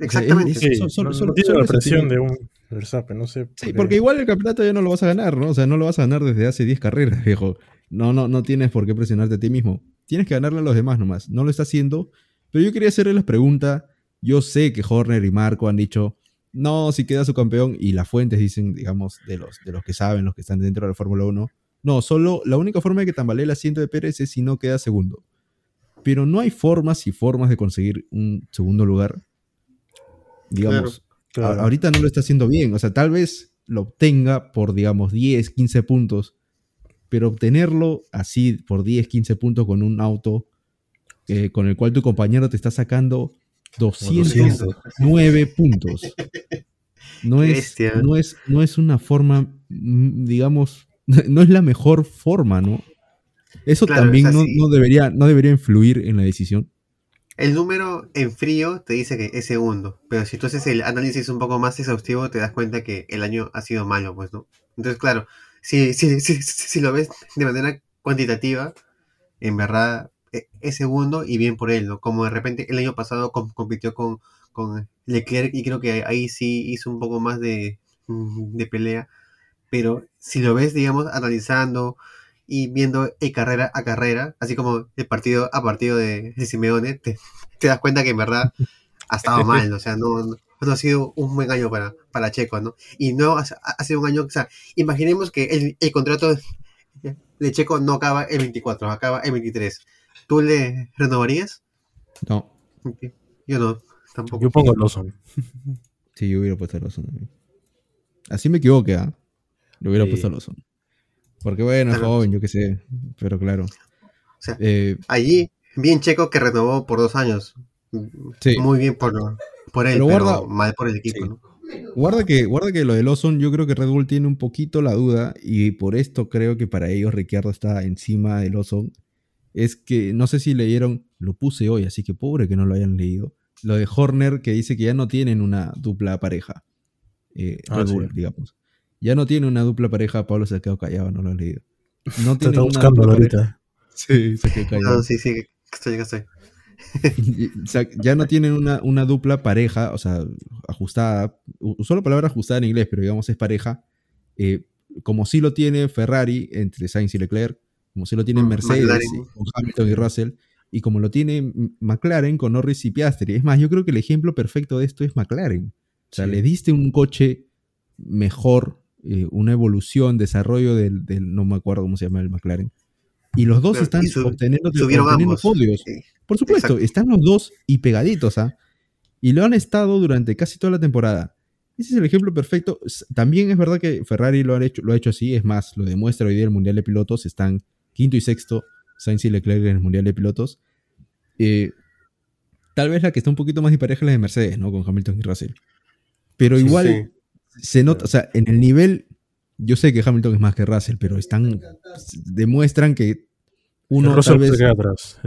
D: Exactamente.
F: es-
E: Sí,
F: Solo- solo-
E: no-
F: solo-
E: no tiene
F: solo
E: la presión de un Verstappen, no sé.
F: Sí, porque igual el campeonato ya no lo vas a ganar, ¿no? O sea, no lo vas a ganar desde hace 10 carreras, viejo. No, no, no tienes por qué presionarte a ti mismo. Tienes que ganarle a los demás nomás. No lo está haciendo. Pero yo quería hacerle la pregunta. Yo sé que Horner y Marco han dicho, no, si queda su campeón. Y las fuentes dicen, digamos, de los, de los que saben, los que están dentro de la Fórmula 1. No, solo la única forma de que tambalee el asiento de Pérez es si no queda segundo. Pero no hay formas y formas de conseguir un segundo lugar. Digamos,
E: Claro.
F: ahorita no lo está haciendo bien. O sea, tal vez lo obtenga por, digamos, 10, 15 puntos. Pero obtenerlo así por 10, 15 puntos con un auto eh, con el cual tu compañero te está sacando 209 puntos. No es, no, es, no es una forma, mm, digamos, no es la mejor forma, ¿no? Eso
D: Claro,
F: también no, no debería, no debería influir en la decisión.
D: El número en frío te dice que es segundo, pero si tú haces el análisis un poco más exhaustivo te das cuenta que el año ha sido malo, pues, ¿no? Entonces, claro, si, si, si, si lo ves de manera cuantitativa, en verdad es segundo y bien por él, ¿no? Como de repente el año pasado com- compitió con, con Leclerc y creo que ahí sí hizo un poco más de, mm, de pelea. Pero si lo ves, digamos, analizando y viendo el carrera a carrera, así como el partido a partido de, de Simeone, te, te das cuenta que en verdad ha estado mal, o sea, no, no, no ha sido un buen año para, para Checo, ¿no? Y no ha sido un año, o sea, imaginemos que el, el contrato de Checo no acaba el 24, acaba el 23. ¿Tú le renovarías?
F: No.
D: Yo no, tampoco.
E: Yo pongo Lawson.
F: Sí, yo hubiera puesto a Lawson. también. Así me equivoqué, ¿ah? Lo hubiera
E: Sí.
F: puesto a Lawson. Porque bueno, es joven, yo qué sé. Pero claro.
D: O sea,
F: Eh,
D: allí, bien Checo que renovó por dos años.
F: Sí.
D: Muy bien por, por él,
F: Pero
D: pero,
F: guarda-
D: mal por el equipo,
F: Sí.
D: ¿no?
F: Guarda que, guarda que lo de Lawson, yo creo que Red Bull tiene un poquito la duda y por esto creo que para ellos Ricciardo está encima de Lawson. Es que no sé si leyeron, lo puse hoy, así que pobre que no lo hayan leído. Lo de Horner que dice que ya no tienen una dupla pareja. Eh,
E: Ah,
F: Red
E: sí.
F: Bull, digamos. Ya no tiene una dupla pareja, Pablo se ha quedado callado, no lo han leído. No
E: Te está buscando
F: pareja.
E: ahorita.
F: Sí, se quedó callado.
D: No, sí, sí, que estoy, que estoy.
F: O sea, ya no tienen una, una dupla pareja, o sea, ajustada. Usó la palabra ajustada en inglés, pero digamos es pareja. eh, como sí lo tiene Ferrari entre Sainz y Leclerc, como sí lo tiene
D: Mm,
F: Mercedes
D: McLaren.
F: con Hamilton y Russell, y como lo tiene McLaren con Norris y Piastri. Es más, yo creo que el ejemplo perfecto de esto es McLaren. O sea,
E: Sí.
F: le diste un coche mejor, eh, una evolución, desarrollo del, del- no me acuerdo cómo se llama el McLaren. Y los dos están
D: sub-
F: obteniendo, obteniendo podios.
D: Sí.
F: Por supuesto,
D: Exacto.
F: están los dos y pegaditos, ¿ah? Y lo han estado durante casi toda la temporada. Ese es el ejemplo perfecto. También es verdad que Ferrari lo ha hecho, lo ha hecho así, es más, lo demuestra hoy día el Mundial de Pilotos. Están quinto y sexto, Sainz y Leclerc en el Mundial de Pilotos. Eh, tal vez la que está un poquito más dispareja es la de Mercedes, ¿no? Con Hamilton y Russell. Pero
D: Sí,
F: igual se nota, o sea, en el nivel, yo sé que Hamilton es más que Russell, pero están, demuestran que uno
E: Russell
F: tal vez...
E: se queda atrás.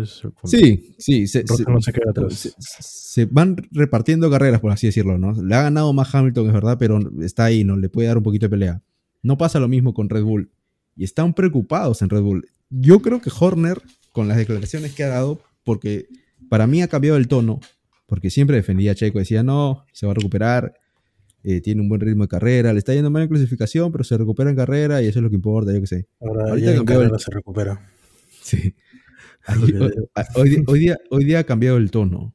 F: Sí, sí, se,
E: Russell
F: se-
E: no se queda atrás.
F: se, se van repartiendo carreras, por así decirlo, ¿no? Le ha ganado más Hamilton, es verdad, pero está ahí, ¿no? Le puede dar un poquito de pelea. No pasa lo mismo con Red Bull. Y están preocupados en Red Bull. Yo creo que Horner, con las declaraciones que ha dado, porque para mí ha cambiado el tono, porque siempre defendía a Checo, decía, no, se va a recuperar, eh, tiene un buen ritmo de carrera, le está yendo mal en clasificación, pero se recupera en carrera y eso es lo que importa, yo qué sé.
E: Ahora
F: Ahorita
E: ya en
F: el-
E: se recupera.
F: Sí. Hoy, día- hoy día, ha cambiado el tono.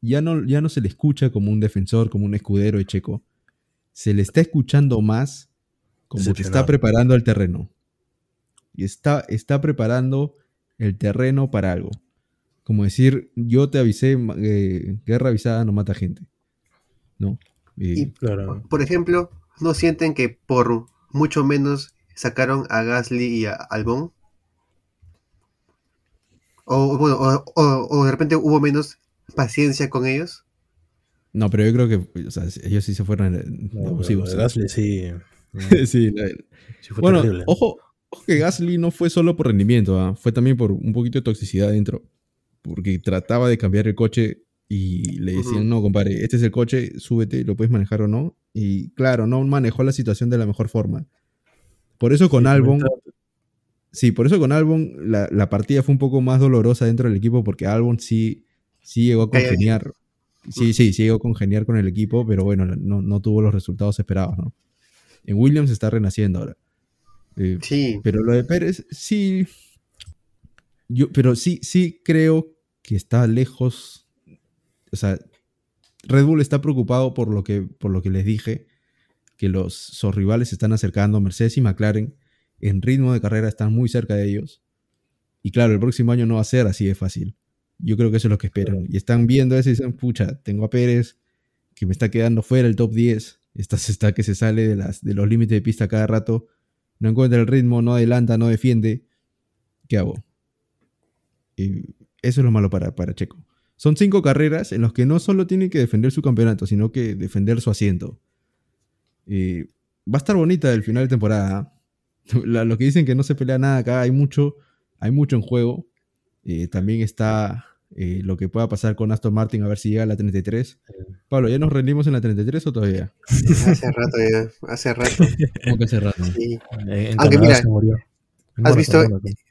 F: Ya no, ya no se le escucha como un defensor, como un escudero de Checo. Se le está escuchando más como que está preparando el terreno. Y está, está preparando el terreno para algo. Como decir, yo te avisé, eh, guerra avisada no mata gente. ¿No?
D: Y-
E: Claro.
D: Por ejemplo, ¿no sienten que por mucho menos sacaron a Gasly y a Albon? O, bueno, o, o- o de repente hubo menos paciencia con ellos.
F: no, pero yo creo que o sea, ellos sí se fueron eh,
E: No,
F: abusivos.
E: sí. no,
F: sí, la-
E: sí fue
F: Bueno,
E: terrible.
F: ojo que Gasly no fue solo por rendimiento, ¿ah? fue también por un poquito de toxicidad dentro. Porque trataba de cambiar el coche y le decían, no, compadre, este es el coche, súbete, lo puedes manejar o no. Y claro, no manejó la situación de la mejor forma. Por eso con
E: Sí,
F: Albon, sí, por eso con Albon la, la partida fue un poco más dolorosa dentro del equipo porque Albon sí, sí llegó a congeniar. Sí, sí, sí llegó a congeniar con el equipo, pero bueno, no, no tuvo los resultados esperados, ¿no? En Williams está renaciendo ahora. Eh,
D: Sí,
F: pero lo de Pérez, sí. Yo, pero sí, sí creo que está lejos. O sea, Red Bull está preocupado por lo que, por lo que les dije. Que los, sus rivales se están acercando. Mercedes y McLaren en ritmo de carrera están muy cerca de ellos. Y claro, el próximo año no va a ser así de fácil. Yo creo que eso es lo que esperan. Y están viendo eso y dicen, pucha, tengo a Pérez que me está quedando fuera del top 10. Está, se está que se sale de, las, de los límites de pista cada rato. No encuentra el ritmo, no adelanta, no defiende. ¿Qué hago? Y eso es lo malo para, para Checo. Son cinco carreras en las que no solo tiene que defender su campeonato, sino que defender su asiento. Y va a estar bonita el final de temporada. ¿eh? Los que dicen que no se pelea nada acá, hay mucho, hay mucho en juego. Eh, también está eh, lo que pueda pasar con Aston Martin a ver si llega a la 33. Pablo, ¿ya nos rendimos en la 33 o todavía?
D: Hace rato ya, hace rato.
F: ¿Cómo que hace rato?
D: Sí.
E: En- en
D: Aunque mira,
E: se murió. En
D: ¿has visto-.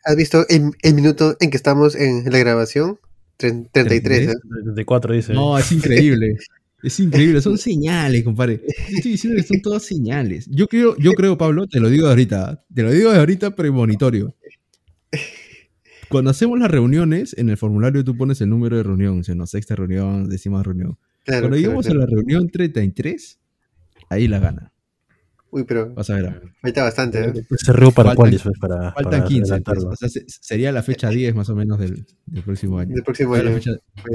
D: ¿Has visto el, el minuto en que estamos en la grabación? Tren- 33, ¿eh?
E: 34 dice.
F: No, es increíble. Es increíble, son señales, compadre. Estoy diciendo que son todas señales. Yo creo, yo creo, Pablo, te lo digo de ahorita, te lo digo de ahorita premonitorio. Cuando hacemos las reuniones, en el formulario tú pones el número de reunión, o sea, no, sexta reunión, décima reunión.
D: Claro,
F: Cuando
D: claro,
F: lleguemos
D: claro.
F: a la reunión 33, ahí la gana.
D: Uy, pero
F: Vas a ver.
D: falta bastante, ¿eh?
E: Se rió para pues, para,
F: Faltan
E: para
F: 15. pues, o sea, se- sería la fecha 10 más o menos del, del próximo año.
D: Del próximo
F: ¿Cuál es la
D: año.
F: fecha,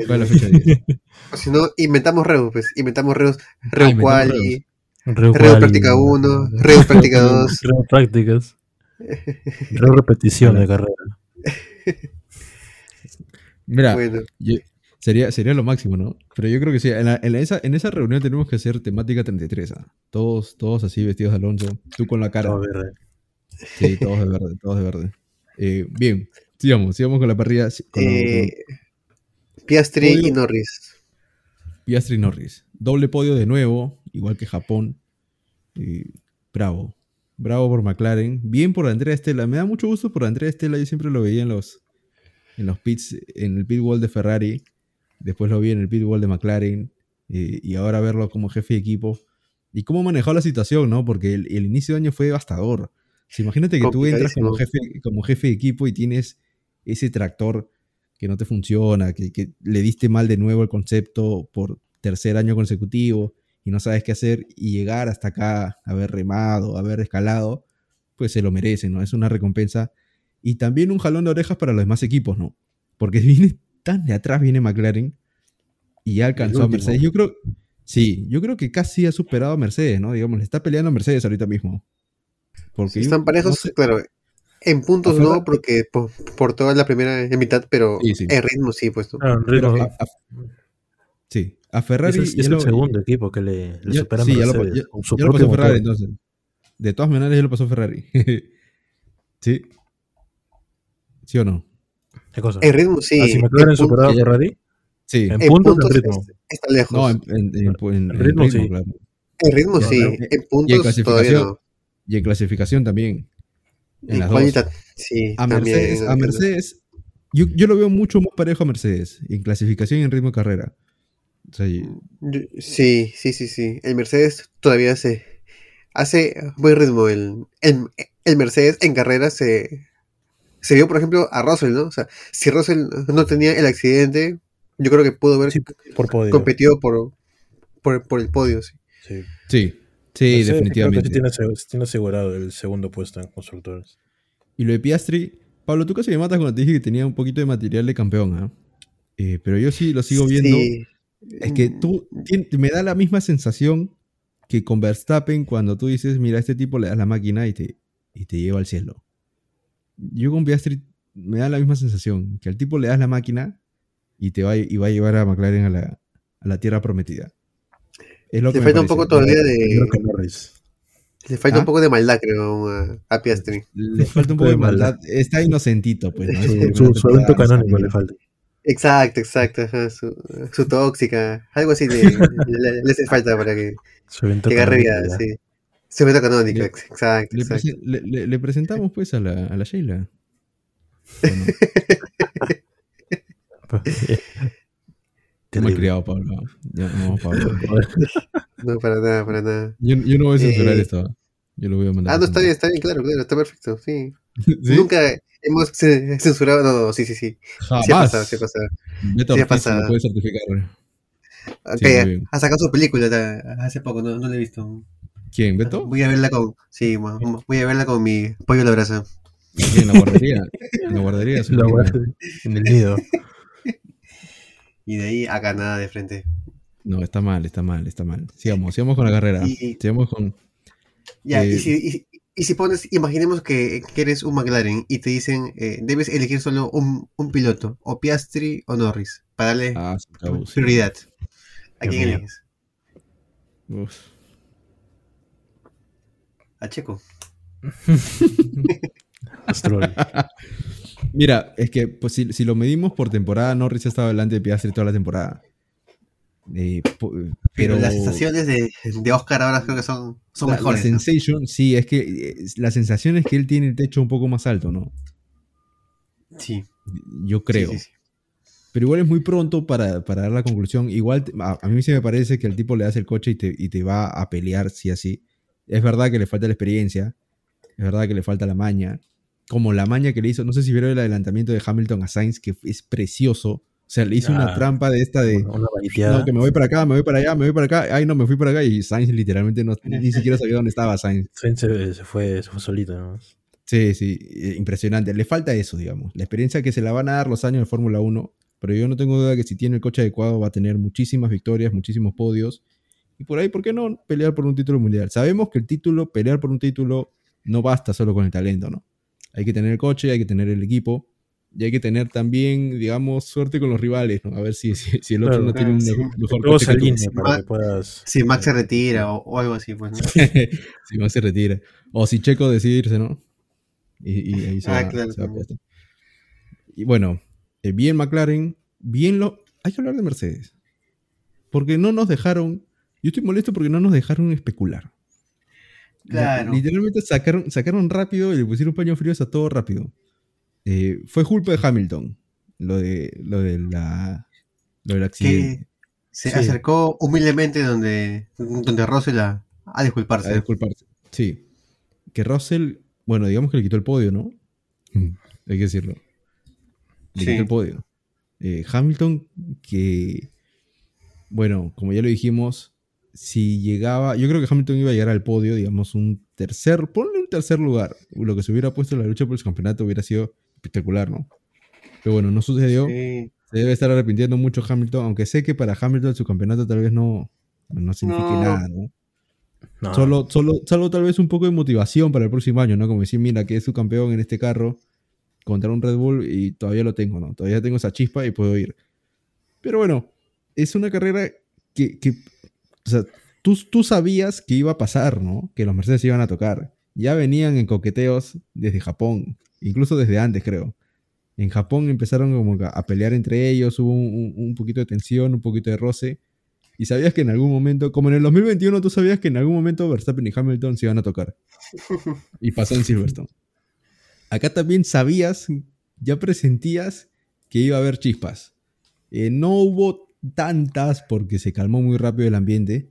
F: cuál es la fecha 10?
D: O si no, inventamos Reus, pues. Inventamos Reus.
F: Ah, inventamos
D: Quali,
E: Quali,
D: práctica 1, Reo práctica 2.
E: Reo prácticas. Reo repetición de carrera.
F: Mira,
D: Bueno,
F: Yo- sería, sería lo máximo, ¿no? Pero yo creo que sí. En, la- en la- esa, en esa reunión tenemos que hacer temática 33. ¿ah? Todos, todos así vestidos de Alonso. Tú con la cara.
E: Todo verde.
F: Sí, todos de verde, todos de verde. Eh, bien, sigamos, sigamos con la parrilla. Con,
D: eh, Piastri
F: Podio.
D: y Norris.
F: Piastri y Norris. Doble podio de nuevo, igual que Japón. Eh, bravo. Bravo por McLaren. Bien por Andrea Estela. Me da mucho gusto por Andrea Estela. Yo siempre lo veía en los, en los pits, en el pit wall de Ferrari. Después lo vi en el pit wall de McLaren. eh, y ahora verlo como jefe de equipo. Y cómo manejó la situación, ¿no? Porque el, el inicio de año fue devastador. Sea, imagínate que tú entras como jefe, como jefe de equipo y tienes ese tractor que no te funciona, que, que le diste mal de nuevo el concepto por tercer año consecutivo y no sabes qué hacer y llegar hasta acá, haber remado, haber escalado, pues se lo merece, ¿no? Es una recompensa y también un jalón de orejas para los demás equipos, ¿no? Porque viene tan de atrás, viene McLaren y ya alcanzó a. Mercedes. Yo creo, sí, yo creo que casi ha superado a Mercedes, ¿no? Digamos, le está peleando a Mercedes ahorita mismo. Porque
D: Si están parejos,
F: no sé-
D: claro. En puntos
F: Ferrari-
D: no, porque por, por toda la primera mitad, pero
F: Sí, sí.
D: en ritmo sí, pues. ¿no?
E: Ah, en
F: pero
E: ritmo.
F: a- a- sí, a Ferrari
E: es el, es el
F: lo-
E: segundo equipo que le, le
F: Ya-
E: supera a
F: sí, ya lo,
E: Mercedes,
F: ya-
E: con su
F: ya lo pasó Ferrari,
E: motor.
F: entonces. De todas maneras, ya lo pasó Ferrari. ¿Sí? ¿Sí o no?
E: ¿Qué cosa?
D: En ritmo sí.
E: Ah, si McLaren
D: en puntos-
E: superaba a Ferrari,
F: Sí.
E: En
D: en
E: puntos, en
D: puntos
E: ritmo.
D: es- está lejos.
F: No, en, en- en- en- en
E: En ritmo, sí.
F: claro.
D: En ritmo
F: Ya,
D: sí.
F: claro.
D: En
F: Y en
D: puntos todavía
F: clasificación,
D: no.
F: Y en clasificación también. En las dos.
D: cualidad, sí.
F: A
D: también,
F: Mercedes, a Mercedes yo, yo lo veo mucho más parejo a Mercedes. En clasificación y en ritmo de carrera. O sea, y-
D: Yo- Sí, sí, sí, sí. El Mercedes todavía se hace buen ritmo. El, el, el Mercedes en carrera se, se vio, por ejemplo, a Russell, ¿no? O sea, si Russell no tenía el accidente, yo creo que pudo haber
E: sí, por podio.
D: competido por, por, por el podio, sí.
E: Sí.
F: sí, sí,
E: Mercedes
F: definitivamente.
E: Creo que sí tiene, asegu- sí tiene asegurado el segundo puesto en constructores.
F: Y lo de Piastri, Pablo, tú casi me matas cuando te dije que tenía un poquito de material de campeón, ¿ah? Eh, pero yo sí lo sigo viendo.
D: Sí.
F: Es que tú tien- me da la misma sensación que con Verstappen cuando tú dices, mira, a este tipo le das la máquina y te, y te lleva al cielo. Yo con Piastri me da la misma sensación, que al tipo le das la máquina y te va, a- y va a llevar a McLaren a la, a la tierra prometida. Es lo
D: Le
F: que
D: falta un poco todavía de. Le falta
F: ¿Ah?
D: un poco de maldad, creo, a, a Piastri.
F: Le falta un poco de maldad. Está inocentito, pues. ¿no?
E: Su, su, su evento canónico le falta.
D: Exacto, exacto. ajá, Su, su tóxica. Algo así le, le, le hace falta para que,
E: Su evento
D: que agarre vida, sí. Su evento canónico,
F: Le-
D: exacto,
F: Le,
D: exacto.
F: le- presentamos pues a la, a la Sheila. ¿O no?
E: Terrible.
F: Mal criado, Pablo. Ya, no, Pablo.
D: No, para nada, para nada.
F: Yo, yo no voy a censurar
D: Eh,
F: esto. Yo lo voy a mandar.
D: Ah, no, está bien, está bien, claro, claro, está perfecto, sí.
F: ¿Sí?
D: Nunca hemos ce- censurado, no, no, sí, sí, sí. Sí ha
F: Jamás.
D: pasado, sí ha pasado.
F: Beto
D: Sí ha pasado.
F: puede certificar.
D: Ha sacado su película hace poco, no, no la he visto.
F: ¿Quién? ¿Beto?
D: Voy a verla con, sí, voy a verla con mi pollo a la brasa.
F: ¿Quién? ¿En la guardería? En la guardería. su
E: La
F: película.
E: guardia en el nido.
D: Y de ahí acá nada de frente.
F: No, está mal, está mal, está mal. Sigamos, sigamos con la carrera.
D: Y-
F: Sigamos con.
D: Ya,
F: Eh,
D: y, si, y, si pones, imaginemos que, que eres un McLaren y te dicen, eh, debes elegir solo un, un piloto, o Piastri o Norris, para darle
F: Ah, sí.
D: prioridad. ¿A quién eliges?
F: Uf.
D: A Checo.
F: Mira, es que pues, si, si lo medimos por temporada, Norris ha estado delante de Piastri toda la temporada. Eh, po-
D: Pero,
F: pero
D: las sensaciones de, de Oscar ahora creo que son, son
F: la,
D: mejores.
F: la sí, es que eh, la sensación es que él tiene el techo un poco más alto, ¿no?
D: Sí,
F: Yo creo.
D: sí, sí, sí.
F: Pero igual es muy pronto para, para dar la conclusión. Igual a mí sí me parece que el tipo le das el coche y te, y te va a pelear, sí así. Es verdad que le falta la experiencia. Es verdad que le falta la maña. Como la maña que le hizo. No sé si vieron el adelantamiento de Hamilton a Sainz, que es precioso. O sea, le hizo una trampa de esta de.
E: Una.
F: No, que me voy para acá, me voy para allá, me voy para acá. Ay, no, me fui para acá. Y Sainz literalmente no, ni siquiera sabía dónde estaba Sainz.
E: Sainz Se, se fue, se fue solito. ¿no?
F: Sí, sí, eh, impresionante. Le falta eso, digamos. La experiencia que se la van a dar los años de Fórmula 1. Pero yo no tengo duda que si tiene el coche adecuado va a tener muchísimas victorias, muchísimos podios. Y por ahí, ¿por qué no pelear por un título mundial? Sabemos que el título, pelear por un título, no basta solo con el talento, ¿no? Hay que tener el coche, hay que tener el equipo. Y hay que tener también, digamos, suerte con los rivales, ¿no? A ver si, si, si el otro
E: Claro,
F: no tiene un
D: sí.
F: mejor, coche que tú.
E: para que puedas.
D: Si Max se retira o, o algo así, pues. ¿no?
F: si Max se retira. O si Checo decide irse, ¿no? Y, y ahí se
D: Ah,
F: va,
D: claro,
F: se va. Y bueno, eh, bien McLaren, bien lo... Hay que hablar de Mercedes. Porque no nos dejaron... Yo estoy molesto porque no nos dejaron especular.
D: Claro.
F: Literalmente sacaron, sacaron rápido y le pusieron paño frío a todo rápido. Eh, fue culpa de Hamilton. Lo de, lo de la... Lo del accidente.
D: Que se
E: Sí.
D: acercó humildemente donde, donde Russell a, a disculparse.
F: A disculparse. Sí. Que Russell, bueno, digamos que le quitó el podio, ¿no? Hay que decirlo. Le
D: Sí.
F: quitó el podio. Eh, Hamilton, que, bueno, como ya lo dijimos, si llegaba, yo creo que Hamilton iba a llegar al podio, digamos, un tercer, ponle un tercer lugar. Lo que se hubiera puesto en la lucha por el campeonato hubiera sido espectacular, ¿no? Pero bueno, no sucedió.
D: Sí.
F: Se debe estar arrepintiendo mucho Hamilton, aunque sé que para Hamilton su campeonato tal vez no, no signifique
D: No.
F: nada, ¿no?
E: No,
F: Solo, solo, solo tal vez un poco de motivación para el próximo año, ¿no? Como decir, mira, que es su campeón en este carro contra un Red Bull y todavía lo tengo, ¿no? Todavía tengo esa chispa y puedo ir. Pero bueno, es una carrera que, que o sea, tú, tú sabías que iba a pasar, ¿no? Que los Mercedes iban a tocar. Ya venían en coqueteos desde Japón, incluso desde antes, creo. En Japón empezaron como a pelear entre ellos, hubo un, un- un poquito de tensión, un poquito de roce. Y sabías que en algún momento, como en el 2021, tú sabías que en algún momento Verstappen y Hamilton se iban a tocar. Y pasó en Silverstone. Acá también sabías, ya presentías que iba a haber chispas. Eh, no hubo tantas porque se calmó muy rápido el ambiente,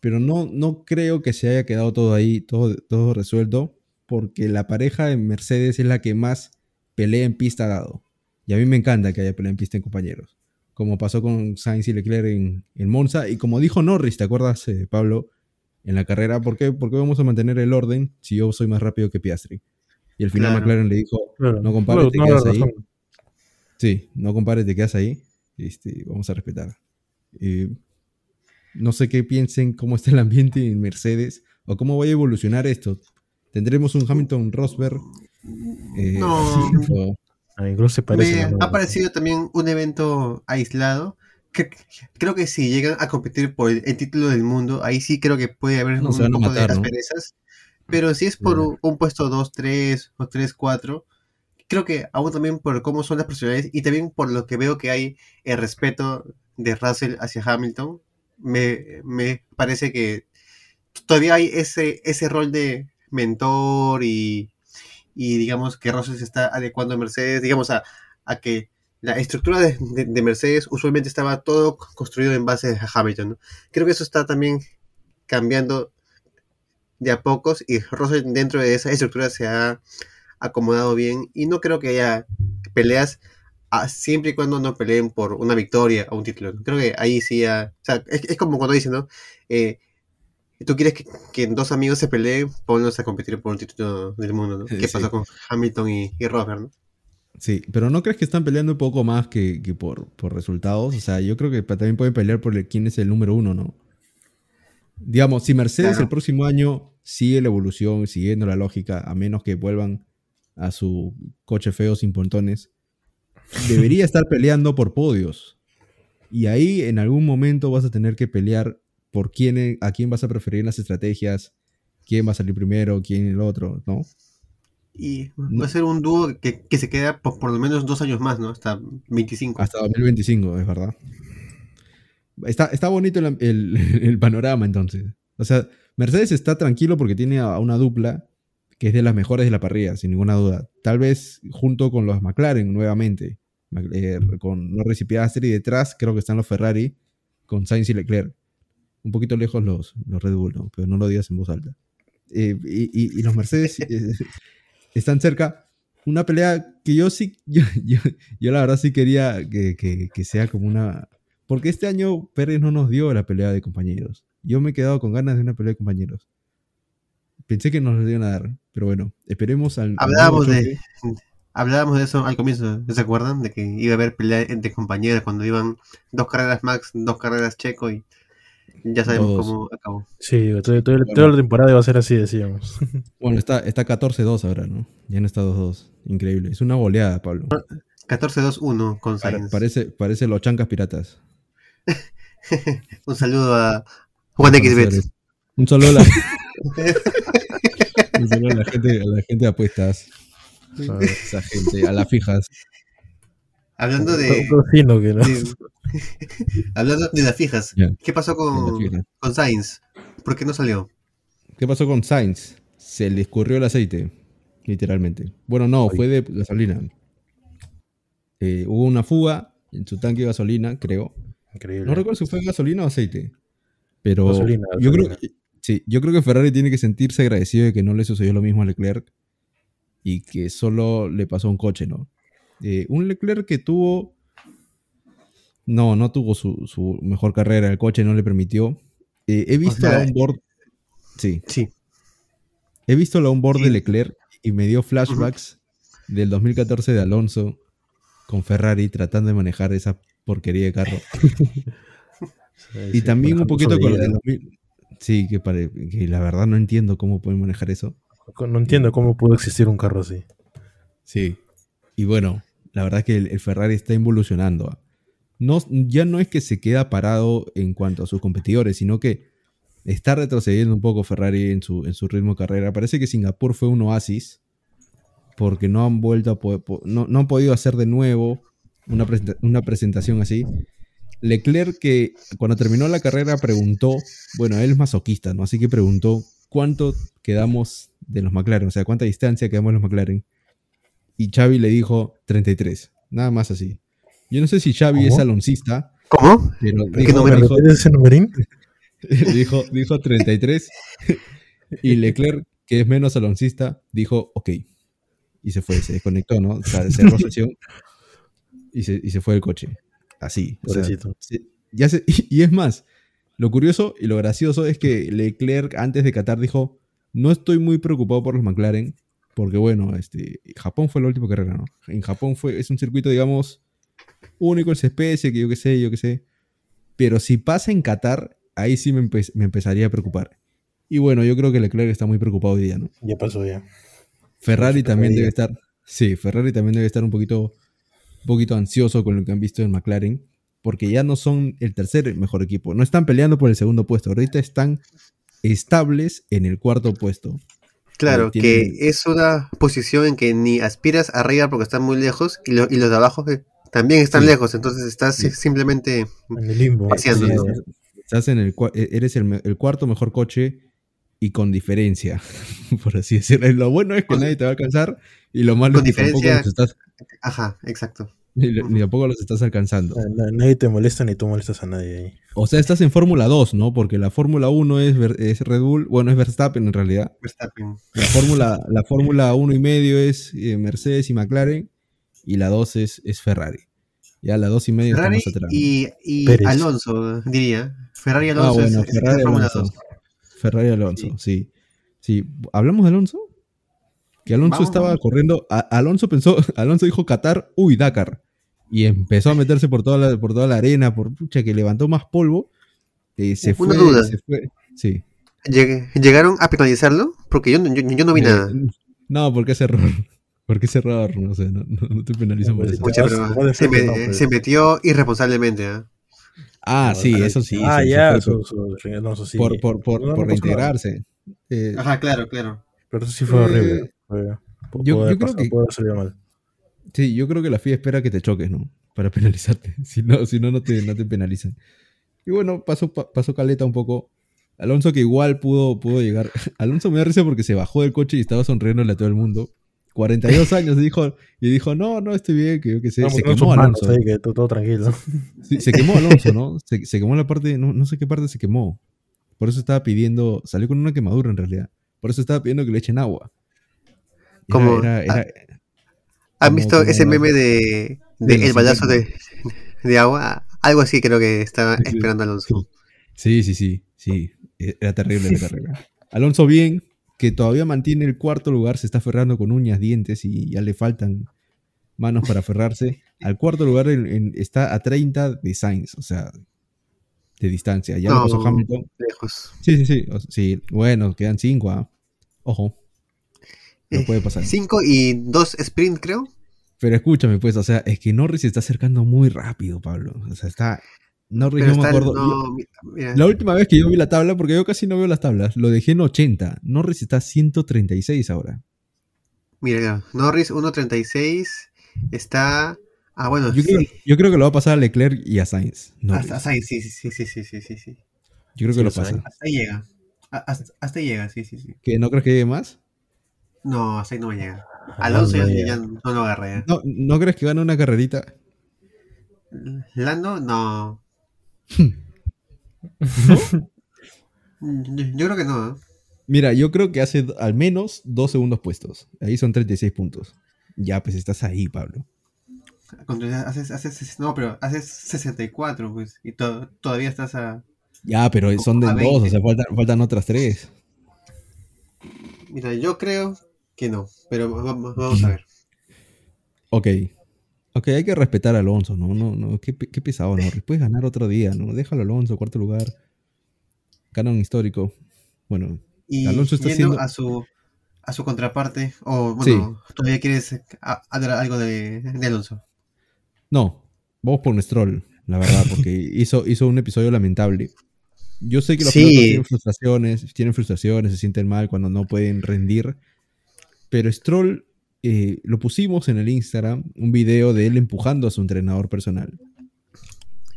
F: pero no, no creo que se haya quedado todo ahí, todo, todo resuelto, porque la pareja de Mercedes es la que más pelea en pista ha dado. Y a mí me encanta que haya pelea en pista en compañeros. Como pasó con Sainz y Leclerc en, en Monza. Y como dijo Norris, ¿te acuerdas, eh, Pablo? En la carrera, ¿por qué, ¿por qué vamos a mantener el orden si yo soy más rápido que Piastri? Y al final
D: Claro.
F: McLaren le dijo,
E: Claro.
F: no compares, te
E: no,
F: quedas ahí.
E: razón.
F: Sí, no compares, te quedas ahí. Este, vamos a respetar. Eh, no sé qué piensen cómo está el ambiente en Mercedes o cómo vaya a evolucionar esto. ¿Tendremos un Hamilton Rosberg? Eh,
D: No.
F: así, o-
E: Ah, incluso se parece.
D: Me
E: ¿no?
D: ha parecido también un evento aislado. Que, creo que si llegan a competir por el, el título del mundo, ahí sí creo que puede haber
F: No,
D: un
F: se van a
D: poco
F: matar,
D: de
F: ¿no?
D: asperezas. Pero si es por un, un puesto 2, 3 o 3, 4, creo que aún también por cómo son las personalidades y también por lo que veo que hay el respeto de Russell hacia Hamilton, me, me parece que todavía hay ese, ese rol de mentor y, y digamos que Russell se está adecuando a Mercedes, digamos a, a que la estructura de, de- de Mercedes usualmente estaba todo construido en base a Hamilton. Creo que eso está también cambiando de a pocos y Russell dentro de esa estructura se ha acomodado bien y no creo que haya peleas ah, siempre y cuando no peleen por una victoria o un título. Creo que ahí sí, ah, o sea, es, es como cuando dicen, ¿no? Eh, tú quieres que, que dos amigos se peleen, ponlos a competir por un título del mundo, ¿no?
F: Sí,
D: ¿Qué
F: sí.
D: pasó con Hamilton y, y Rosberg, ¿no?
F: Sí, pero ¿no crees que están peleando un poco más que, que por, por resultados? O sea, yo creo que también pueden pelear por el- quién es el número uno, ¿no? Digamos, si Mercedes
D: Claro.
F: el próximo año sigue la evolución, siguiendo la lógica, a menos que vuelvan a su coche feo sin pontones, debería estar peleando por podios. Y ahí en algún momento vas a tener que pelear por quién, a quién vas a preferir las estrategias, quién va a salir primero, quién el otro, ¿no?
D: Y va a ser un dúo que, que se queda por, por lo menos dos años más, ¿no? Hasta 25.
F: Hasta 2025, es verdad. Está, está bonito el, el- el panorama entonces. O sea, Mercedes está tranquilo porque tiene a una dupla que es de las mejores de la parrilla, sin ninguna duda. Tal vez junto con los McLaren nuevamente, eh, con Norris y Piastri y detrás creo que están los Ferrari con Sainz y Leclerc. Un poquito lejos los, los Red Bull, ¿no? pero no lo digas en voz alta. Eh, y, y- y los Mercedes eh, están cerca. Una pelea que yo sí, yo, yo- yo la verdad sí quería que, que- que sea como una... Porque este año Pérez no nos dio la pelea de compañeros. Yo me he quedado con ganas de una pelea de compañeros. Pensé que nos lo iban a dar, pero bueno, esperemos al...
D: Hablábamos de, hablábamos de eso al comienzo, ¿se acuerdan? De que iba a haber pelea entre compañeros cuando iban dos carreras Max, dos carreras Checo y ya sabemos
F: Todos.
D: cómo acabó.
E: Sí, todo- todo- toda la temporada iba a ser así, decíamos.
F: Bueno, está, está 14-2 ahora, ¿no? Ya no está 2-2. Increíble. Es una goleada, Pablo.
D: 14-2-1 con Sainz.
F: parece, parece los chancas piratas.
D: Un saludo a Juan.
F: Conocedores. Un saludo a la, un saludo a la gente, a la gente de apuestas. A esa gente, a las fijas.
D: Hablando de,
E: Todo fino que no.
D: de- hablando de las fijas. ¿qué pasó con, con Sainz? ¿Por qué no salió?
F: ¿Qué pasó con Sainz? Se le escurrió el aceite, literalmente. Bueno, no, fue de gasolina. Eh, hubo una fuga en su tanque de gasolina, creo.
E: Increíble.
F: No recuerdo si fue gasolina o aceite. Pero
E: Gasolina,
F: yo creo
E: gasolina.
F: sí, yo creo que Ferrari tiene que sentirse agradecido de que no le sucedió lo mismo a Leclerc y que solo le pasó un coche, ¿no? Eh, un Leclerc que tuvo no, no tuvo su, su mejor carrera, el coche no le permitió. Eh, he visto
D: sea,
F: la onboard sí,
D: Sí.
F: he visto la onboard
D: Sí.
F: de Leclerc y me dio flashbacks del 2014 de Alonso con Ferrari tratando de manejar esa porquería de carro. Y
E: sí,
F: también un poquito con el
E: hielo.
F: 2000. Sí, que, pare- que la verdad no entiendo cómo pueden manejar eso.
E: No entiendo cómo pudo existir un carro así.
F: Sí. Y bueno, la verdad es que el, Ferrari está involucionando. No, ya no es que se queda parado en cuanto a sus competidores, sino que está retrocediendo un poco Ferrari en su, en su ritmo de carrera. Parece que Singapur fue un oasis porque no han vuelto a po- po- no, no han podido hacer de nuevo una, una presentación así. Leclerc que cuando terminó la carrera preguntó, bueno, él es masoquista, ¿no? Así que preguntó cuánto quedamos de los McLaren, o sea, cuánta distancia quedamos de los McLaren. Y Xavi le dijo 33, nada más así. Yo no sé si Xavi
E: ¿Cómo?
F: es aloncista,
D: ¿Cómo?
F: pero
D: ¿Qué
F: dijo,
D: número?
E: ¿Me
F: dijo,
E: ese numerín?
F: dijo, dijo 33 y Leclerc, que es menos aloncista, dijo ok. Y se fue, se desconectó, ¿no? O sea, cerró sesión y se, y se fue del coche. Así. o sea,
E: Pobrecito.
F: se- ya se- y es más, lo curioso y lo gracioso es que Leclerc antes de Qatar dijo, no estoy muy preocupado por los McLaren, porque bueno, este, Japón fue la última carrera, ¿no? En Japón fue, es un circuito, digamos, único en su especie, que yo qué sé, yo qué sé. Pero si pasa en Qatar, ahí sí me, empe- me empezaría a preocupar. Y bueno, yo creo que Leclerc está muy preocupado hoy día, ¿no?
E: Ya pasó ya.
F: Ferrari también debe estar. Sí, Ferrari también debe estar un poquito, un poquito ansioso con lo que han visto en McLaren. Porque ya no son el tercer mejor equipo. No están peleando por el segundo puesto. Ahorita están estables en el cuarto puesto.
D: Claro,
F: Tienen-
D: que es una posición en que ni aspiras arriba porque están muy lejos y, lo- y los de abajo eh, también están
F: Sí.
D: lejos, entonces estás
F: Sí.
D: simplemente
E: En el limbo.
D: Paseando.
E: Sí,
F: Sí, estás en el, cua- e- eres el, me- el cuarto mejor coche y con diferencia, por así decirlo. Lo bueno es que
D: Con-
F: nadie te va a alcanzar y lo malo
D: con
F: es que tampoco
D: diferencia-
F: los estás,
D: Ajá, exacto.
F: Ni, ni tampoco los estás alcanzando.
E: Na- Nadie te molesta ni tú molestas a nadie ahí.
F: O sea, estás en Fórmula 2, ¿no? Porque la Fórmula 1 es, es Red Bull, bueno, es Verstappen en realidad.
D: Verstappen.
F: La Fórmula la Fórmula 1 y medio es eh, Mercedes y McLaren y la 2 es, es Ferrari. Ya la 2 y medio está
D: Ferrari
F: más atrás.
D: y, y. Alonso, diría. Ferrari y
F: Ah,
D: Alonso
F: bueno,
D: es, es Fórmula
F: Alonso.
D: 2.
F: Ferrari Alonso, sí. sí. ¿Hablamos de Alonso? Que Alonso
D: Vamos,
F: estaba
D: vamos.
F: corriendo. a- Alonso pensó, Alonso dijo Qatar, uy, Dakar. Y empezó a meterse por toda la, por toda la arena, por pucha, que levantó más polvo. eh, se
D: Una
F: fue,
D: duda.
F: se fue. Sí.
D: Lleg- ¿Llegaron a penalizarlo? Porque yo, no- yo, yo no vi
F: Eh,
D: nada.
F: No, porque es error. Porque es error, no sé, no, no, no te penalizan por eso.
D: Pucha,
E: Ah,
D: pero
E: se
D: me-
E: no,
D: metió irresponsablemente. ¿ah?
F: Ah, sí, eso sí.
E: Ah,
F: eso- eso
E: ya. sí.
F: por, reintegrarse. Eh,
D: Ajá, claro, claro.
E: Pero eso sí fue
F: Eh,
E: horrible.
F: Yo- yo creo que-
E: haber salido mal.
F: Sí, yo creo que la FIA espera que te choques, ¿no? Para penalizarte. Si no, si no, no te, no te penalizan. Y bueno, pasó, pa- pasó caleta un poco. Alonso que igual pudo, pudo llegar. Alonso me da risa porque se bajó del coche y estaba sonriéndole a todo el mundo. 42 años dijo, y dijo, no, no, estoy bien, que yo qué sé.
E: Vamos,
F: se quemó
E: manos
F: Alonso.
E: ahí, que todo, todo tranquilo.
F: Sí, se quemó Alonso, ¿no? Se, se quemó la parte, no, no sé qué parte se quemó. Por eso estaba pidiendo, salió con una quemadura en realidad. Por eso estaba pidiendo que le echen agua.
D: Como-
F: era- era-
D: ¿Han
F: Como-
D: visto
F: como
D: ese meme de, de
F: de los
D: el balazo
F: 50?
D: de, de agua? Algo así creo que estaba esperando Alonso.
F: Sí, sí, sí, sí. Era terrible, era terrible. Alonso bien, que todavía mantiene el cuarto lugar, se está aferrando con uñas, dientes y ya le faltan manos para aferrarse. Al cuarto lugar en- en- está a 30 de Sainz, o sea, de distancia. Ya lo
D: No.
F: pasó Hamilton.
D: Lejos.
F: Sí, sí, sí. sí. Bueno, quedan cinco. ah. Ojo. No
D: eh,
F: puede pasar.
D: 5 y 2 sprint, creo.
F: Pero escúchame, pues, o sea, es que Norris se está acercando muy rápido, Pablo. O sea, está. Norris, yo me acuerdo.
D: No, mira,
F: la última vez que yo vi la tabla, porque yo casi no veo las tablas, lo dejé en 80. Norris está a 136 ahora.
D: Mira, Norris 1.36 está. Ah, bueno.
F: Yo, creo, que lo va a pasar a Leclerc y a Sainz. Norris.
D: A, Sainz, sí, sí, sí, sí, sí, sí, sí.
F: Yo creo que lo pasa.
D: Sainz. Hasta llega. Hasta, hasta, llega, sí, sí, sí.
F: ¿Que no crees que llegue más?
D: No, hasta ahí no me llega. Alonso ya, ya no lo agarra ya.
F: No, ¿no crees que gane una carrerita?
D: Lando, no. Yo, yo creo que no. ¿eh?
F: Mira, yo creo que hace al menos dos segundos puestos. Ahí son 36 puntos. Ya, pues estás ahí, Pablo.
D: Haces, haces, no, pero haces 64, pues. Y to- todavía estás a.
F: Ya, pero son de
D: A
F: dos,
D: 20.
F: o sea, faltan, faltan otras tres.
D: Mira, yo creo que no. Pero vamos, vamos a ver.
F: Ok. Ok, hay que respetar a Alonso, ¿no? no, no qué, qué pesado, ¿no? Puedes ganar otro día, ¿no? Déjalo Alonso, cuarto lugar. Gana un histórico. Bueno,
D: Y
F: Alonso está haciendo-
D: a su a su contraparte. O bueno, todavía quieres hablar algo de, de Alonso.
F: no. Vamos por Nestrol, la verdad, porque hizo, hizo un episodio lamentable. Yo sé que los
D: Sí.
F: pilotos tienen frustraciones, tienen frustraciones, se sienten mal cuando no pueden rendir. Pero Stroll eh, lo pusimos en el Instagram, un video de él empujando a su entrenador personal.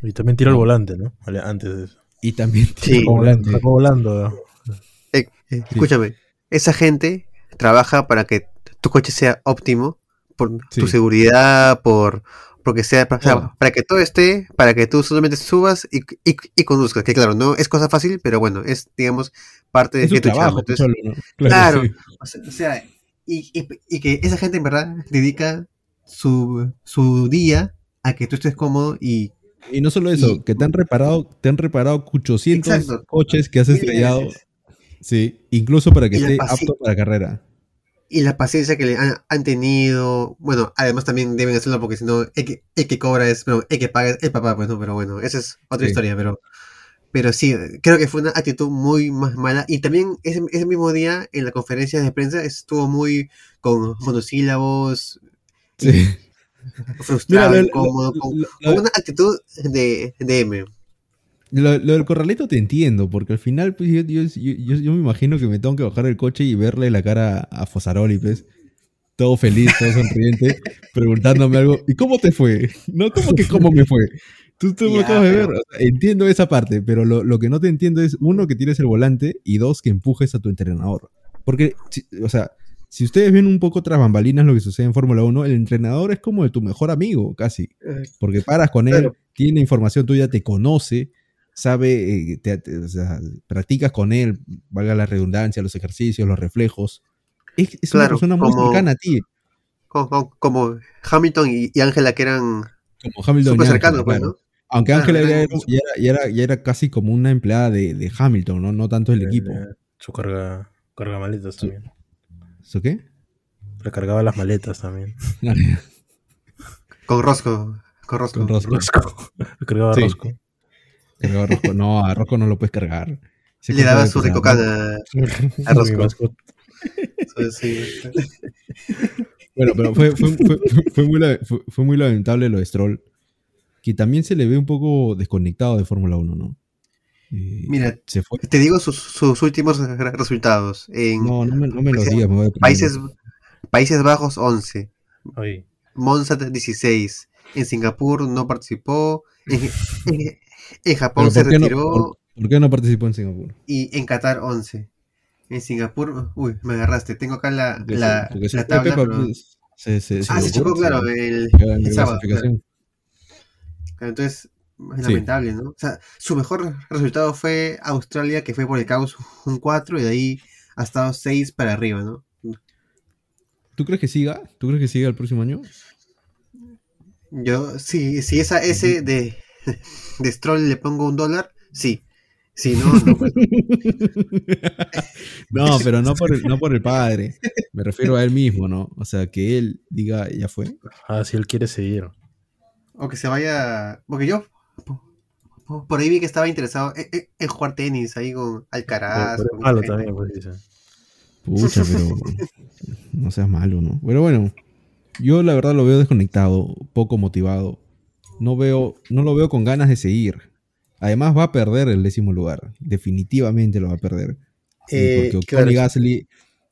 E: Y también tira el volante, ¿no? Vale, Antes de eso.
F: Y también
D: Sí.
F: tiene
E: Sacó volando.
F: volante.
E: sacó volando.
D: Eh, eh, Escúchame, esa gente trabaja para que tu coche sea óptimo, por
F: Sí.
D: tu seguridad, por porque sea, para, o sea,
F: Todo.
D: para que todo esté, para que tú solamente subas y, y, y conduzcas, que claro, no es cosa fácil, pero bueno, es, digamos, parte de,
F: Es
D: de
F: su
D: tu chamba.
F: trabajo,
D: Entonces,
F: solo, ¿no?
D: Claro.
F: sí.
D: o sea, o sea, y, y- y que esa gente en verdad dedica su, su día a que tú estés cómodo y
F: Y no solo eso,
D: Y-
F: que te han reparado, te han reparado 800
D: Exacto.
F: coches que has estrellado. Sí, incluso para que esté apto para carrera.
D: y la paciencia que le han, han tenido. Bueno, además también deben hacerlo porque si no, el que, el que cobra es, bueno, el que paga es el papá, pues no, pero bueno, esa es otra
F: Sí.
D: historia, pero. Pero sí, creo que fue una actitud muy más mala. Y también ese, ese mismo día en la conferencia de prensa estuvo muy con monosílabos,
F: Sí.
D: frustrado,
F: Mira, lo-
D: incómodo,
F: lo-
D: con,
F: lo-
D: con una actitud de, de M.
F: Lo, lo del corralito te entiendo, porque al final pues, yo, yo- yo- yo- yo me imagino que me tengo que bajar del coche y verle la cara a Fosaroli, pues, todo feliz, todo sonriente, preguntándome algo. ¿Y cómo te fue? No, ¿cómo que cómo me fue? Tú,
D: Ya,
F: acabas de ver.
D: pero-
F: O sea, entiendo esa parte, pero lo, lo que no te entiendo es, uno, que tires el volante y dos, que empujes a tu entrenador. Porque, si- o sea, si ustedes ven un poco tras bambalinas lo que sucede en Fórmula 1, el entrenador es como de tu mejor amigo, casi. Porque paras con él,
D: Claro.
F: tiene información tuya, te conoce, sabe, eh, te- te- o sea, practicas con él, valga la redundancia, los ejercicios, los reflejos. Es, es una persona muy
D: como-
F: cercana a ti,
D: Como, Hamilton y, y Ángela, que eran
F: como Hamilton.
D: súper
F: y
D: cercanos, pues,
F: claro.
D: ¿no?
F: Aunque Ángela era- ya era, ya, era, ya era casi como una empleada de, de Hamilton, ¿no? No tanto del equipo.
E: Eh, Su carga, carga maletas
F: Su-
E: también.
F: ¿Eso qué?
E: Recargaba las maletas también.
D: Con Rosco. Con Rosco.
F: Con Rosco.
E: Rosco. Recargaba
F: Sí.
E: Rosco.
F: Cargaba a Rosco. No, a Rosco no lo puedes cargar. Ese
D: Le daba su ricocada.
E: A
D: Rosco. Sí.
F: Bueno, pero fue, fue, fue- fue muy, la- fue- fue muy lamentable lo de Stroll, que también se le ve un poco desconectado de Fórmula 1, ¿no? Eh,
D: Mira,
F: se fue.
D: te digo sus, sus últimos re- resultados. En
F: No, no me, no me lo
D: países-
F: digas, me voy a deprimir.
D: países, Países Bajos 11,
E: Oye,
D: Monza 16, en Singapur no participó, en, en- en Japón se
F: ¿por qué no-
D: retiró
F: por- ¿Por qué no participó en Singapur?
D: y en Qatar 11. En Singapur, uy, me agarraste, tengo acá la, tabla. Pero-
F: se, se,
D: ah, se chocó, claro, el, sábado. claro. Entonces, es
F: Sí.
D: lamentable, ¿no? O sea, su mejor resultado fue Australia, que fue por el caos un 4, y de ahí ha estado 6 para arriba, ¿no?
F: ¿Tú crees que siga? ¿Tú crees que siga el próximo año?
D: Yo, sí, si esa S de, de Stroll le pongo un dólar, sí. Si no, no. pues.
F: No, pero no por, el, no por el padre. Me refiero a él mismo, ¿no? O sea, que él diga, ya fue.
E: ah, si él quiere seguir.
D: O que se vaya. Porque yo po- po- por ahí vi que estaba interesado en, jugar tenis ahí con Alcaraz.
E: Pero- pero
D: con
E: es malo también, pues dice.
F: Pucha, pero no seas malo, ¿no? Pero bueno, yo la verdad lo veo desconectado, poco motivado. No veo, no lo veo con ganas de seguir. Además va a perder el décimo lugar. Definitivamente lo va a perder. Sí,
D: Eh,
F: porque
D: claro.
F: Ocon y Gasly,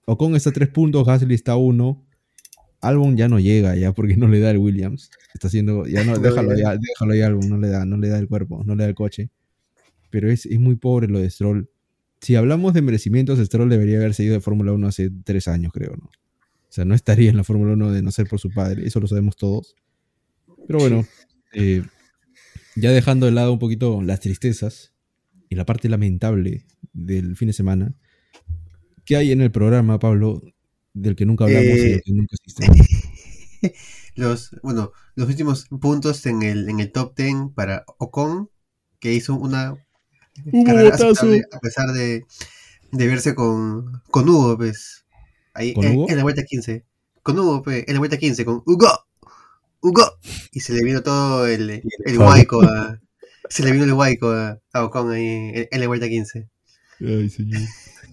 F: Ocon está a tres puntos, Gasly está a uno. Albon ya no llega ya porque no le da el Williams. Está haciendo, ya no, déjalo
D: ya.
F: déjalo ya Albon, no le da, no le da el cuerpo, no le da el coche. Pero es, es muy pobre lo de Stroll. Si hablamos de merecimientos, Stroll debería haber seguido de Fórmula 1 hace tres años, creo, ¿no? O sea, no estaría en la Fórmula 1 de no ser por su padre, eso lo sabemos todos. Pero bueno, eh, ya dejando de lado un poquito las tristezas y la parte lamentable del fin de semana, ¿qué hay en el programa, Pablo, del que nunca hablamos y
D: Eh,
F: del que nunca existe?
D: Los, bueno, los últimos puntos en el, en el top 10 para Ocon, que hizo una
F: Hubo
D: carrera a pesar de, de verse con, con Hugo, pues. Ahí
F: ¿Con
D: en,
F: Hugo?
D: en la vuelta 15. Con Hugo, pues, en la vuelta 15, con Hugo. Hugo. Y se le vino todo el, el guayco a. Se le vino el guayco a, a Ocon ahí en, en la vuelta 15.
F: Ay, señor.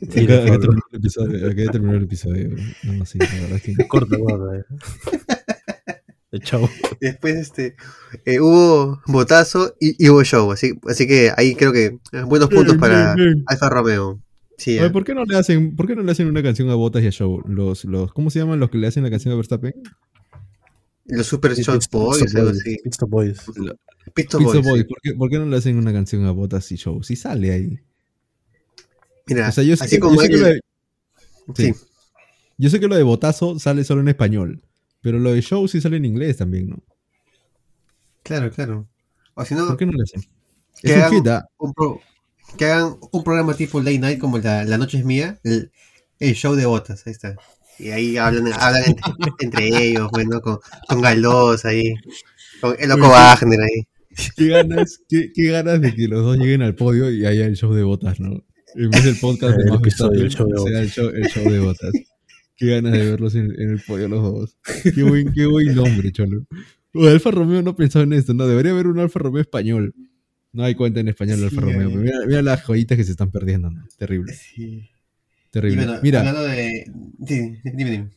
E: Sí,
F: acá, acá terminó el episodio, acá terminó el episodio. No, sí, la verdad es que...
E: Corta, corta. eh. Chavo.
D: Después este eh, hubo botazo y, y hubo show, así, así que ahí creo que buenos puntos
F: Bien,
D: para
F: bien, bien.
D: Alfa Romeo. Sí,
F: Oye,
D: eh.
F: ¿por qué no le hacen, por qué no le hacen una canción a Botas y a Show? Los, los, ¿cómo se llaman los que le hacen la canción a Verstappen?
D: los Super Shot Boys, algo
E: Boys,
D: así.
E: Boys.
F: Pizza
D: Boys,
F: Boys,
D: sí.
F: ¿por qué, por qué no le hacen una canción a Botas y Show? Si sale ahí.
D: Mira,
F: O sea, yo sé,
D: así
F: que,
D: como
F: yo sé que lo de,
D: sí.
F: sí. yo sé que lo de Botazo sale solo en español, pero lo de Show sí sale en inglés también, ¿no?
D: claro, claro. O si no,
F: ¿Por qué no le hacen?
D: que
F: Es un
D: hagan,
F: hit, ¿ah?
D: un pro- que hagan un programa tipo Late Night como la, la Noche es Mía, el, el show de botas, ahí está. Y ahí hablan, hablan entre, entre ellos, bueno, con, con Galdós ahí, con el loco. Wagner ahí.
F: ¿Qué ganas, qué, qué ganas de que los dos lleguen al podio y haya el show de botas, ¿no? En vez del podcast de
E: El
F: Max
E: episodio, el show de
F: sea el show, el show de botas. Qué ganas de verlos en, en el podio los dos. Qué buen, qué buen nombre, cholo. O Alfa Romeo no pensaba en esto, no, debería haber un Alfa Romeo español. No hay cuenta en español de
D: Sí,
F: Alfa Romeo. pero Mira, mira las joyitas que se están perdiendo, ¿no? Terrible,
D: Sí.
F: Terrible.
D: bueno,
F: Mira,
D: hablando de. sí, dime, dime.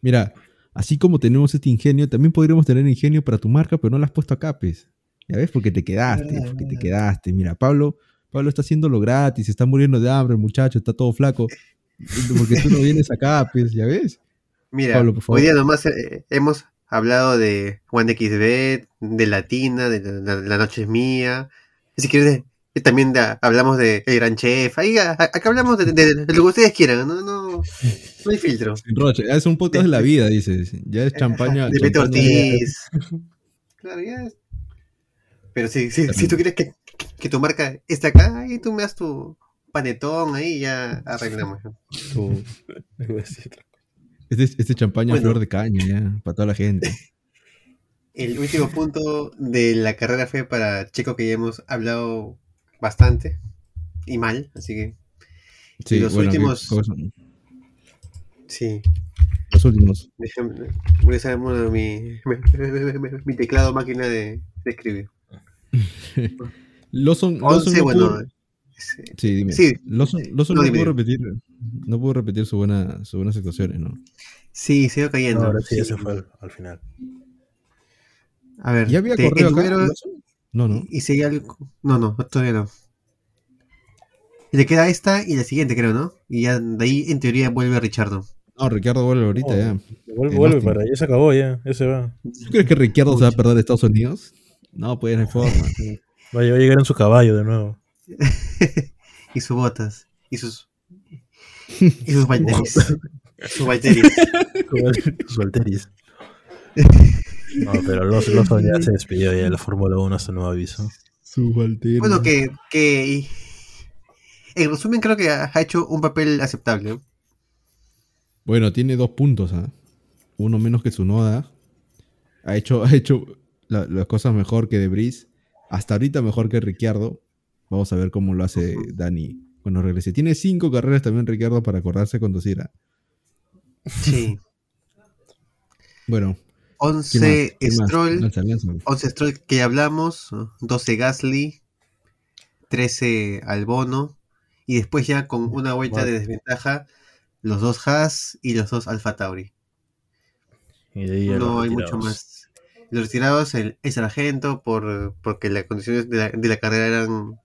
F: Mira, así como tenemos este ingenio, también podríamos tener ingenio para tu marca, pero no lo has puesto acá, pues. Ya ves, porque te quedaste,
D: verdad,
F: porque te quedaste. Mira, Pablo, Pablo está haciéndolo gratis, está muriendo de hambre, el muchacho, está todo flaco. Porque tú no vienes acá, pues, ya ves.
D: Mira,
F: Pablo, por favor.
D: hoy día nomás eh, hemos hablado de Juan de XB, de Latina, de la, Noche es Mía. Si quieres, eh, también de- hablamos de El Gran Chef. Ahí, a- acá hablamos de, de- de lo que ustedes quieran, no, no, no hay filtro.
F: Roche, es un podcast de la vida, dices. Ya es champaña.
D: de Beto Ortiz. Claro, ya. es- Pero si, si, si tú quieres que, que tu marca esté acá, ahí tú me das tu panetón, ahí ya arreglamos.
F: tu-. Este, este champaña
D: Bueno.
F: flor de caña, ya, para toda la gente.
D: El último punto de la carrera fue para Checo que ya hemos hablado bastante y mal, así que
F: Sí,
D: los
F: bueno, ¿qué-
D: últimos- sí.
F: Los últimos.
D: Déjame, voy a mi, mi, mi teclado máquina de, de escribir.
F: Lawson, Lawson
D: 11,
F: no
D: bueno,
F: pudo-
D: sí,
F: Sí, dime.
D: Sí.
F: Lawson, Lawson
D: No,
F: pudo repetir, no pudo repetir su buena, sus buenas actuaciones, ¿no?
D: sí, sigo cayendo.
E: Ahora sí,
D: sí.
E: ese fue al, al final.
D: A ver,
F: ¿Ya había
D: te-
F: corrido
D: el
F: acá?
D: número-
F: Lawson? No, no.
D: Y seguía. No, no, todavía no. Y le queda esta y la siguiente, creo, ¿no? Y ya de ahí, en teoría, vuelve Richardo.
F: No, Ricardo vuelve ahorita
E: Oh.
F: ya.
E: Vuelve, vuelve para ya se acabó ya, ya se va.
F: ¿Tú crees que Ricardo se va a perder de Estados Unidos? No, pues no hay forma.
E: Va a va a llegar en su caballo de nuevo.
D: Y sus botas. Y sus. Y sus valteris. sus valteris.
E: Sus Valteris. No, pero los Lawson ya se despidió ya de la Fórmula 1 hasta nuevo aviso.
F: Subalterno.
D: Bueno, que. que en resumen, creo que ha hecho un papel aceptable.
F: Bueno, tiene dos puntos, ¿ah? Uno menos que su noda. Ha hecho, ha hecho la- las cosas mejor que Debris. Hasta ahorita mejor que Ricciardo. Vamos a ver cómo lo hace Dani cuando regrese. Tiene cinco carreras también Ricciardo para acordarse cuando conducir. ¿ah?
D: Sí.
F: Bueno, ¿qué
D: 11
F: más? ¿Qué más?
D: Stroll.
F: Lanza, lanza.
D: 11 Stroll que ya hablamos. 12 Gasly. 13 Albono. Y después ya con una vuelta de desventaja. Los dos Haas y los dos Alfa Tauri.
E: Y de ahí
D: no hay mucho más. Los retirados, el, el sargento, por, porque las condiciones de la, de la carrera eran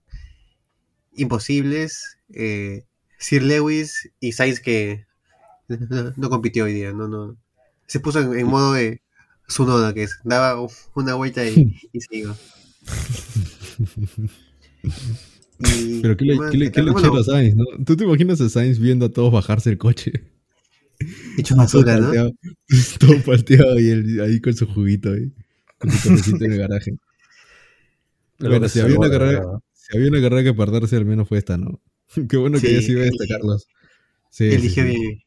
D: imposibles. eh, Sir Lewis y Sainz que no, no compitió hoy día, no, no. Se puso en, en modo de Sunoda, que es, daba una vuelta y, y se iba.
F: Pero qué, le, qué, le,
D: bueno,
F: a Sainz, ¿no? ¿Tú te imaginas a Sainz viendo a todos bajarse el coche?
D: Hecho basura,
F: todo
D: ¿no?
F: palteado, todo palteado y él ahí con su juguito ahí. Con su cafecito en el garaje. Bueno,
E: que
F: si había, una carrera, si había una carrera que perderse, al menos fue esta, ¿no? Qué bueno que haya sido esta,
D: eligió-
F: Carlos. Sí,
D: Eligió
F: sí.
D: bien.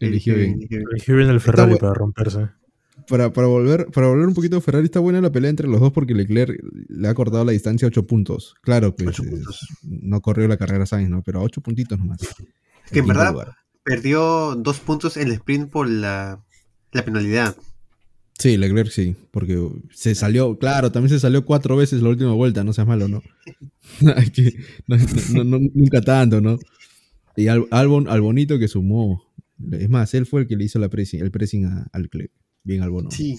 F: Eligió bien.
D: eligió bien.
E: Eligió bien el Ferrari para romperse.
F: Para, para, volver, para volver un poquito a Ferrari, está buena la pelea entre los dos porque Leclerc le ha cortado la distancia a 8 puntos. Claro, pues eh,
D: puntos.
F: no corrió la carrera Sainz, ¿no? Pero a 8 puntitos nomás.
D: Que en
F: quinto
D: verdad
F: lugar.
D: Perdió dos puntos en el sprint por la, la penalidad.
F: Sí, Leclerc sí, porque se salió, claro, también se salió cuatro veces la última vuelta, no seas malo, ¿no? Hay que- no, no- no- nunca tanto, ¿no? Y al, Albon, Albonito que sumó, es más, él fue el que le hizo la pressing, el pressing a- al Leclerc. Bien Albono.
D: Sí.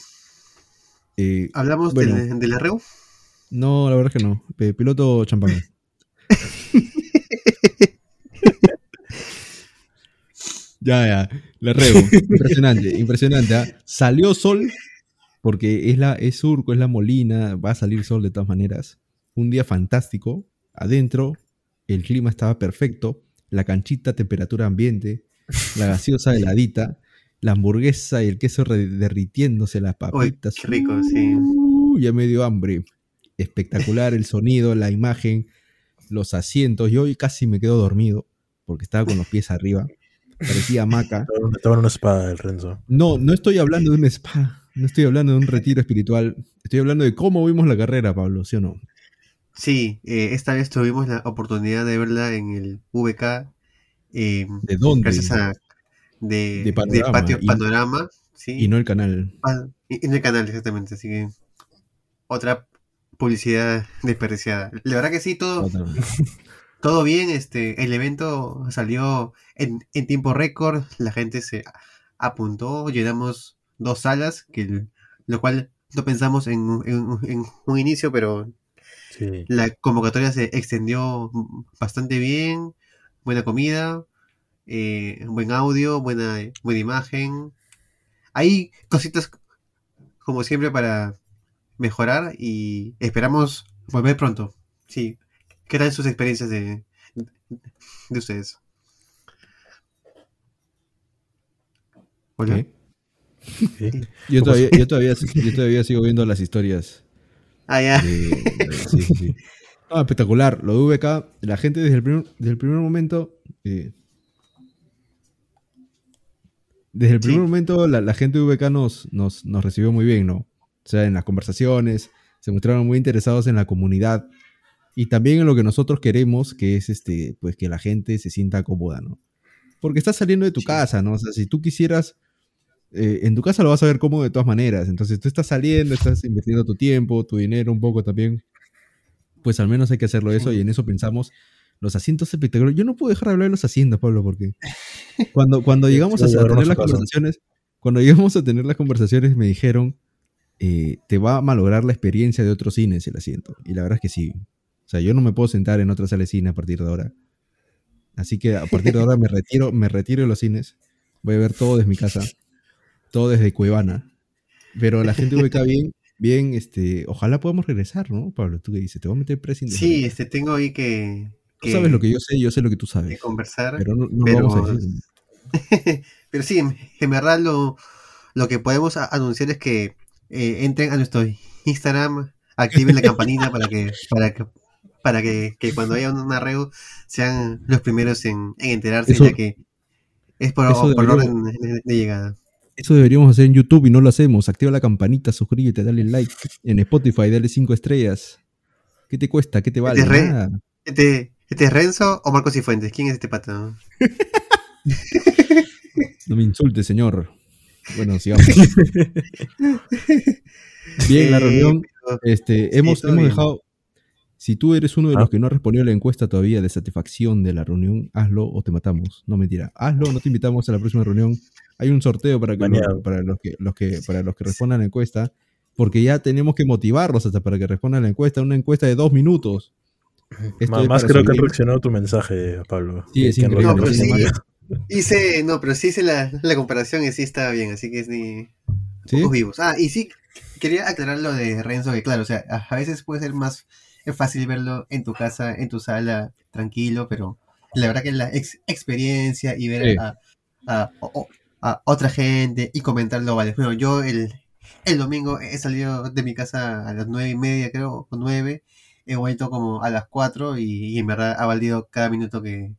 F: Eh,
D: ¿Hablamos
F: Bueno.
D: del, del arreo?
F: no, la verdad es que no. Piloto champán. ya, ya. Le rebo. Impresionante, impresionante. ¿ah? Salió sol, porque es la es surco, es la molina, va a salir sol de todas maneras. Un día fantástico. Adentro, el clima estaba perfecto. La canchita, temperatura ambiente. La gaseosa heladita. La hamburguesa y el queso derritiéndose, las papitas.
D: qué rico, sí.
F: Uh, ya me dio hambre. Espectacular el sonido, la imagen, los asientos. Yo hoy casi me quedo dormido porque estaba con los pies arriba. Parecía hamaca.
E: Estaba- Estaba en una espada el Renzo.
F: No, no estoy hablando de un spa. No estoy hablando de un retiro espiritual. Estoy hablando de cómo vimos la carrera, Pablo, ¿sí o no?
D: Sí, eh, esta vez tuvimos la oportunidad de verla en el VK. eh,
F: ¿De dónde?
D: gracias a de,
F: De
D: de
F: Panorama,
D: Patio
F: y-
D: Panorama. Sí,
F: Y no el canal.
D: Ah, y- en el canal, exactamente. Así que otra publicidad desperdiciada. La verdad que sí, todo. todo bien. Este, el evento salió en, en tiempo récord. La gente se apuntó. Llenamos dos salas, que el- lo cual no pensamos en, un- en un- en un inicio, pero
E: Sí.
D: la convocatoria se extendió bastante bien. Buena comida, eh, buen audio, buena, buena imagen. Hay cositas como siempre para mejorar y esperamos volver pronto. Sí. ¿Qué tal sus experiencias de, de ustedes? Hola.
F: ¿Qué?
E: Sí.
F: Yo todavía, yo, todavía, yo todavía sigo viendo las historias
D: Ah, ya.
F: de- de- sí, sí. Ah, espectacular. Lo de VK, la gente desde el primer, desde el primer momento. eh, desde el
D: Sí.
F: primer momento, la, la gente de VK nos, nos, nos recibió muy bien, ¿no? O sea, en las conversaciones, se mostraron muy interesados en la comunidad y también en lo que nosotros queremos, que es este, pues que la gente se sienta cómoda, ¿no? Porque estás saliendo de tu
D: Sí.
F: casa, ¿no? O sea, si tú quisieras eh, en tu casa lo vas a ver cómodo de todas maneras. Entonces tú estás saliendo, estás invirtiendo tu tiempo, tu dinero un poco también. Pues al menos hay que hacerlo eso y en eso pensamos. Los asientos espectaculares. Yo no puedo dejar de hablar de los asientos, Pablo, porque cuando, cuando llegamos a, tener las conversaciones, cuando llegamos a tener las conversaciones me dijeron, eh, te va a malograr la experiencia de otros cines el asiento. Y la verdad es que sí. O sea, yo no me puedo sentar en otra sala de cine a partir de ahora. Así que a partir de ahora me retiro, me retiro de los cines. Voy a ver todo desde mi casa. Todo desde Cuevana. Pero la gente ubica bien, bien, este, ojalá podamos regresar, ¿no? Pablo, ¿tú qué dices? Te voy a meter pressing.
D: Sí, este, tengo ahí que,
F: Tú
D: que-
F: sabes lo que yo sé, yo sé lo que tú
D: que
F: sabes.
D: conversar.
F: Pero no, no
D: pero-
F: vamos a decir.
D: Pero sí, en verdad lo, lo que podemos anunciar es que eh, entren a nuestro Instagram, activen la campanita para que para que para que, que cuando haya un arreo sean los primeros en, en enterarse,
F: Eso-
D: ya que es por, por orden de, de llegada.
F: Eso deberíamos hacer en YouTube y no lo hacemos. Activa la campanita, suscríbete, dale like. En Spotify, dale 5 estrellas. ¿Qué te cuesta? ¿Qué te vale?
D: re-
F: Nada.
D: ¿Este, este es Renzo o Marcos Cifuentes? ¿Quién es este pata?
F: No me insulte, señor. Bueno, sigamos. Bien, la
D: Eh,
F: reunión. Este,
D: sí,
F: hemos, hemos dejado. Si tú eres uno de
E: Ah.
F: los que no ha respondido a la encuesta todavía de satisfacción de la reunión, hazlo o te matamos. No mentira. Hazlo, no te invitamos a la próxima reunión. Hay un sorteo para que, para los que, los que, para los que respondan a la encuesta. Porque ya tenemos que motivarlos hasta para que respondan a la encuesta. Una encuesta de dos minutos. Esto
E: Más, creo que han reaccionado tu mensaje, Pablo.
F: Sí, es increíble.
D: No, pero sí, hice, no, pero sí hice la, la comparación y sí estaba bien, así que es ni
F: ¿Sí?
D: pocos vivos. Ah, y sí, quería aclarar lo de Renzo, que claro, o sea, a veces puede ser más fácil verlo en tu casa, en tu sala, tranquilo, pero la verdad que la ex- experiencia y ver
F: Sí.
D: a, otra gente y comentarlo vale. Bueno, yo el, el domingo he salido de mi casa a las nueve y media, creo, o nueve, he vuelto como a las cuatro y, y en verdad ha valido cada minuto que,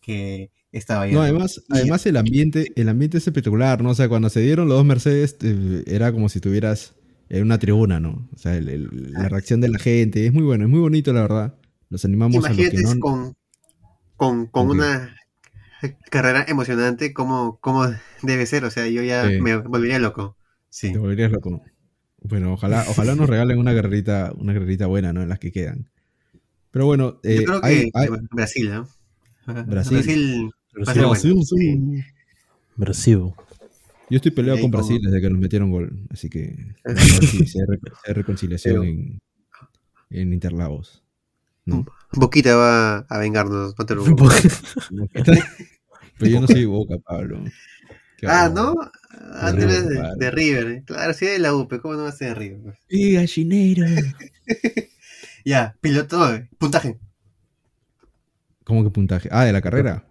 D: que estaba ahí.
F: No, además, además el ambiente, el ambiente es espectacular, ¿no? O sea, cuando se dieron los dos Mercedes, eh, era como si estuvieras en una tribuna, ¿no? O sea, el- el- la reacción de la gente, es muy bueno, es muy bonito, la verdad. Los animamos a los
D: Imagínate
F: que no.
D: con, con, con una carrera emocionante, ¿cómo, cómo debe ser? O sea, yo ya
F: Sí.
D: me volvería loco. Sí.
F: Te volverías loco. Bueno, ojalá, ojalá nos regalen una carrerita, una carrerita buena, ¿no? En las que quedan. Pero bueno, eh,
D: yo creo que
F: hay- hay-
D: Brasil, ¿no?
F: Brasil.
D: Brasil
E: Brasil.
D: bueno.
F: Brasil, sí.
E: Brasil.
F: Yo estoy peleado con
D: como-
F: Brasil desde que nos metieron gol, así que a ver si se reconciliación
D: Pero-
F: en, en Interlagos. ¿no?
D: Boquita va a vengarnos. no te preocupes.
F: Pero yo no soy Boca, Pablo.
D: Ah. ¿no? Ah, tú
F: River,
D: de,
F: claro.
D: de River. Claro, sí de la UP. ¿Cómo no va a ser de River?
F: ¡Eh, gallinero!
D: Ya, piloto, eh, puntaje.
F: ¿Cómo que puntaje? Ah, de la carrera.